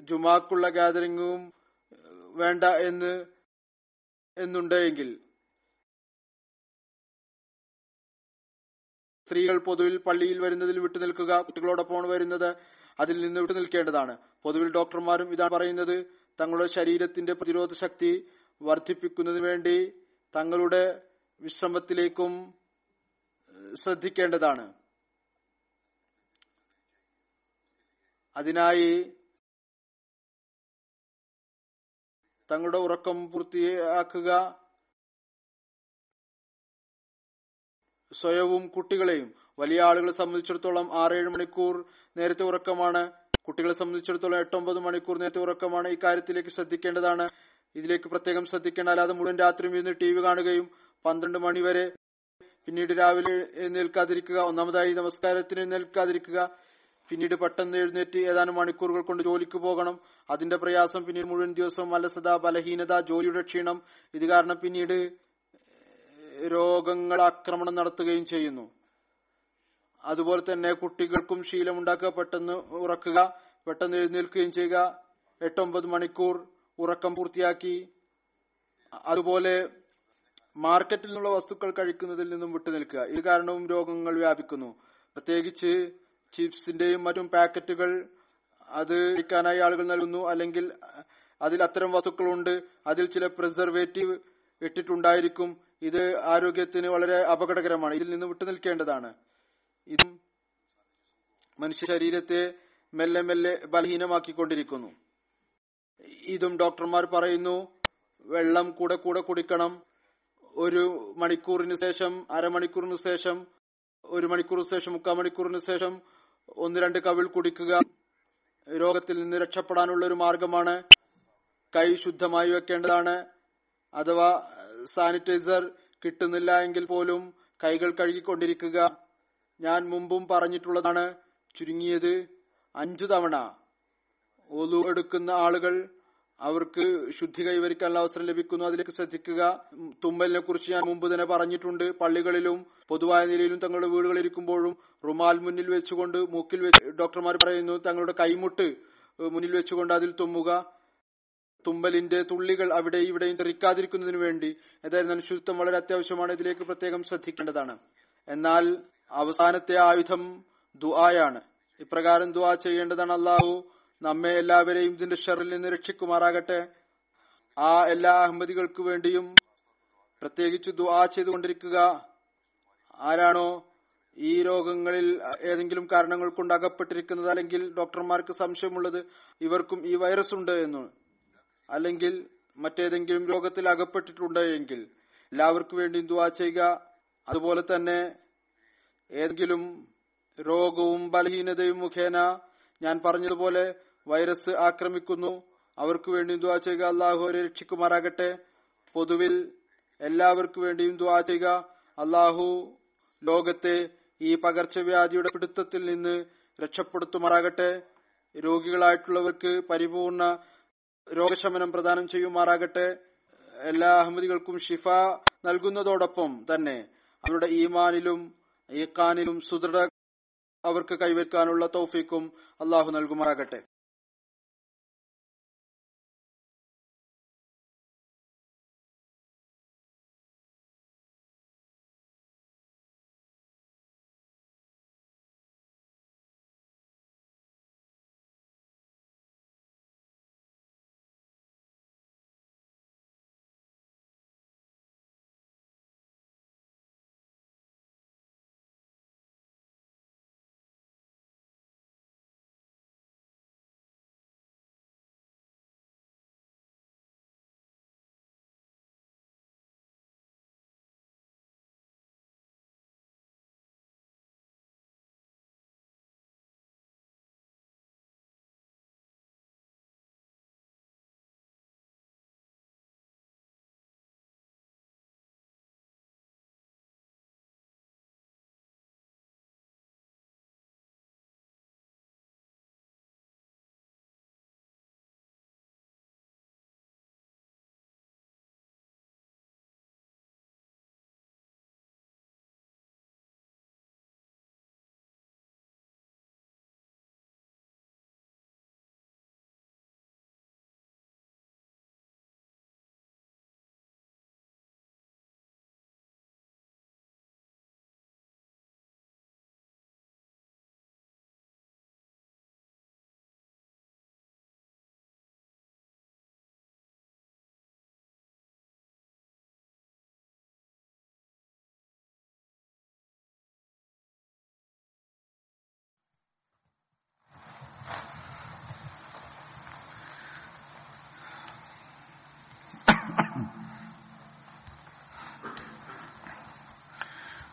ജുമാക്കുള്ള ഗാദറിംഗും വേണ്ട എന്ന് എന്നുണ്ടെങ്കിൽ സ്ത്രീകൾ പൊതുവിൽ പള്ളിയിൽ വരുന്നതിൽ വിട്ടുനിൽക്കുക കുട്ടികളോടൊപ്പമാണ് വരുന്നത് അതിൽ നിന്ന് വിട്ടുനിൽക്കേണ്ടതാണ് പൊതുവിൽ ഡോക്ടർമാരും ഇതാണ് പറയുന്നത് തങ്ങളുടെ ശരീരത്തിന്റെ പ്രതിരോധ ശക്തി വർദ്ധിപ്പിക്കുന്നതിന് വേണ്ടി തങ്ങളുടെ വിശ്രമത്തിലേക്കും ശ്രദ്ധിക്കേണ്ടതാണ്. അതിനായി തങ്ങളുടെ ഉറക്കം പൂർത്തിയാക്കുക സ്വയവും കുട്ടികളെയും. വലിയ ആളുകളെ സംബന്ധിച്ചിടത്തോളം ആറേഴ് മണിക്കൂർ നേരത്തെ ഉറക്കമാണ്. കുട്ടികളെ സംബന്ധിച്ചിടത്തോളം എട്ടൊമ്പത് മണിക്കൂർ നേരത്തെ ഉറക്കമാണ്. ഈ കാര്യത്തിലേക്ക് ശ്രദ്ധിക്കേണ്ടതാണ്. ഇതിലേക്ക് പ്രത്യേകം ശ്രദ്ധിക്കേണ്ട അല്ലാതെ മുഴുവൻ രാത്രിയും ഇരുന്ന് ടി വി കാണുകയും പന്ത്രണ്ട് മണിവരെ പിന്നീട് രാവിലെ എഴുന്നേൽക്കാതിരിക്കുക ഒന്നാമതായി നമസ്കാരത്തിന് എഴുന്നേൽക്കാതിരിക്കുക പിന്നീട് പെട്ടെന്ന് എഴുന്നേറ്റ് ഏതാനും മണിക്കൂറുകൾ കൊണ്ട് ജോലിക്ക് പോകണം. അതിന്റെ പ്രയാസം പിന്നീട് മുഴുവൻ ദിവസവും അലസത ബലഹീനത ജോലിയുടെ ക്ഷീണം. ഇത് കാരണം പിന്നീട് രോഗങ്ങൾ ആക്രമണം നടത്തുകയും ചെയ്യുന്നു. അതുപോലെ തന്നെ കുട്ടികൾക്കും ശീലമുണ്ടാക്കുക പെട്ടെന്ന് ഉറക്കുക പെട്ടെന്ന് എഴുന്നേൽക്കുകയും ചെയ്യുക എട്ടൊമ്പത് മണിക്കൂർ ഉറക്കം പൂർത്തിയാക്കി അതുപോലെ മാർക്കറ്റിൽ നിന്നുള്ള വസ്തുക്കൾ കഴിക്കുന്നതിൽ നിന്നും വിട്ടുനിൽക്കുക ഇത് കാരണവും രോഗങ്ങൾ വ്യാപിക്കുന്നു. പ്രത്യേകിച്ച് ചിപ്സിന്റെയും മറ്റും പാക്കറ്റുകൾ അത് കഴിക്കാനായി ആളുകൾ നൽകുന്നു. അല്ലെങ്കിൽ അതിൽ അത്തരം വസ്തുക്കളുണ്ട്. അതിൽ ചില പ്രിസർവേറ്റീവ് ഇട്ടിട്ടുണ്ടായിരിക്കും. ഇത് ആരോഗ്യത്തിന് വളരെ അപകടകരമാണ്. ഇതിൽ നിന്ന് വിട്ടുനിൽക്കേണ്ടതാണ്. ഇതും മനുഷ്യ ശരീരത്തെ മെല്ലെ മെല്ലെ ബലഹീനമാക്കിക്കൊണ്ടിരിക്കുന്നു. ഇതും ഡോക്ടർമാർ പറയുന്നു വെള്ളം കൂടെ കൂടെ കുടിക്കണം. ഒരു മണിക്കൂറിന് ശേഷം അരമണിക്കൂറിന് ശേഷം ഒരു മണിക്കൂറിന് ശേഷം മുക്കാൽ മണിക്കൂറിന് ശേഷം ഒന്ന് രണ്ട് കവിൾ കുടിക്കുക. രോഗത്തിൽ നിന്ന് രക്ഷപ്പെടാനുള്ള ഒരു മാർഗമാണ് കൈ ശുദ്ധമായി വെക്കേണ്ടതാണ്. അഥവാ സാനിറ്റൈസർ കിട്ടുന്നില്ല എങ്കിൽ പോലും കൈകൾ കഴുകിക്കൊണ്ടിരിക്കുക. ഞാൻ മുമ്പും പറഞ്ഞിട്ടുള്ളതാണ് ചുരുങ്ങിയത്. അഞ്ചു തവണ ഒലു എടുക്കുന്ന ആളുകൾ അവർക്ക് ശുദ്ധി കൈവരിക്കാനുള്ള അവസരം ലഭിക്കുന്നു. അതിലേക്ക് ശ്രദ്ധിക്കുക. തുമ്മലിനെ കുറിച്ച് ഞാൻ മുമ്പ് തന്നെ പറഞ്ഞിട്ടുണ്ട്. പള്ളികളിലും പൊതുവായ നിലയിലും തങ്ങളുടെ വീടുകളിൽ ഇരിക്കുമ്പോഴും റുമാൽ മുന്നിൽ വെച്ചുകൊണ്ട് മൂക്കിൽ വെച്ച് ഡോക്ടർമാർ പറയുന്നു തങ്ങളുടെ കൈമുട്ട് മുന്നിൽ വെച്ചുകൊണ്ട് അതിൽ തുമ്മുക. തുമ്പലിന്റെ തുള്ളികൾ അവിടെ ഇവിടെയും തെറിക്കാതിരിക്കുന്നതിനു വേണ്ടി ഏതായിരുന്നാലും ശുചിത്വം വളരെ അത്യാവശ്യമാണ്. ഇതിലേക്ക് പ്രത്യേകം ശ്രദ്ധിക്കേണ്ടതാണ്. എന്നാൽ അവസാനത്തെ ആയുധം ദുആയാണ്. ഇപ്രകാരം ദുആ ചെയ്യേണ്ടതാണ് അള്ളാഹു നമ്മെ എല്ലാവരെയും ഇതിന്റെ ഷെറിൽ നിന്ന് രക്ഷിക്കുമാറാകട്ടെ. ആ എല്ലാ അഹമ്മദികൾക്ക് വേണ്ടിയും പ്രത്യേകിച്ച് ദുആ ചെയ്തുകൊണ്ടിരിക്കുക. ആരാണോ ഈ രോഗങ്ങളിൽ ഏതെങ്കിലും കാരണങ്ങൾ കൊണ്ട് അകപ്പെട്ടിരിക്കുന്നത് അല്ലെങ്കിൽ ഡോക്ടർമാർക്ക് സംശയമുള്ളത് ഇവർക്കും ഈ വൈറസ് ഉണ്ട് എന്ന് അല്ലെങ്കിൽ മറ്റേതെങ്കിലും രോഗത്തിൽ അകപ്പെട്ടിട്ടുണ്ടെങ്കിൽ എല്ലാവർക്കും വേണ്ടി ദുവാ ചെയ്യുക. അതുപോലെ തന്നെ ഏതെങ്കിലും രോഗവും ബലഹീനതയും മുഖേന ഞാൻ പറഞ്ഞതുപോലെ വൈറസ് ആക്രമിക്കുന്നു. അവർക്ക് വേണ്ടി ദുവാ ചെയ്യുക. അള്ളാഹു അവരെ രക്ഷിക്കുമാറാകട്ടെ. പൊതുവിൽ എല്ലാവർക്കും വേണ്ടിയും ദുവാ ചെയ്യുക. അള്ളാഹു ലോകത്തെ ഈ പകർച്ചവ്യാധിയുടെ പിടുത്തത്തിൽ നിന്ന് രക്ഷപ്പെടുത്തുമാറാകട്ടെ. രോഗികളായിട്ടുള്ളവർക്ക് പരിപൂർണ രോഗശമനം പ്രദാനം ചെയ്യുമാറാകട്ടെ. എല്ലാ അഹമ്മദികൾക്കും ഷിഫ നൽകുന്നതോടൊപ്പം തന്നെ അവരുടെ ഈമാനിലും ഈഖാനിലും സുദൃഢ അവർക്ക് കൈവരിക്കാനുള്ള തൗഫീക്കും അള്ളാഹു നൽകുമാറാകട്ടെ.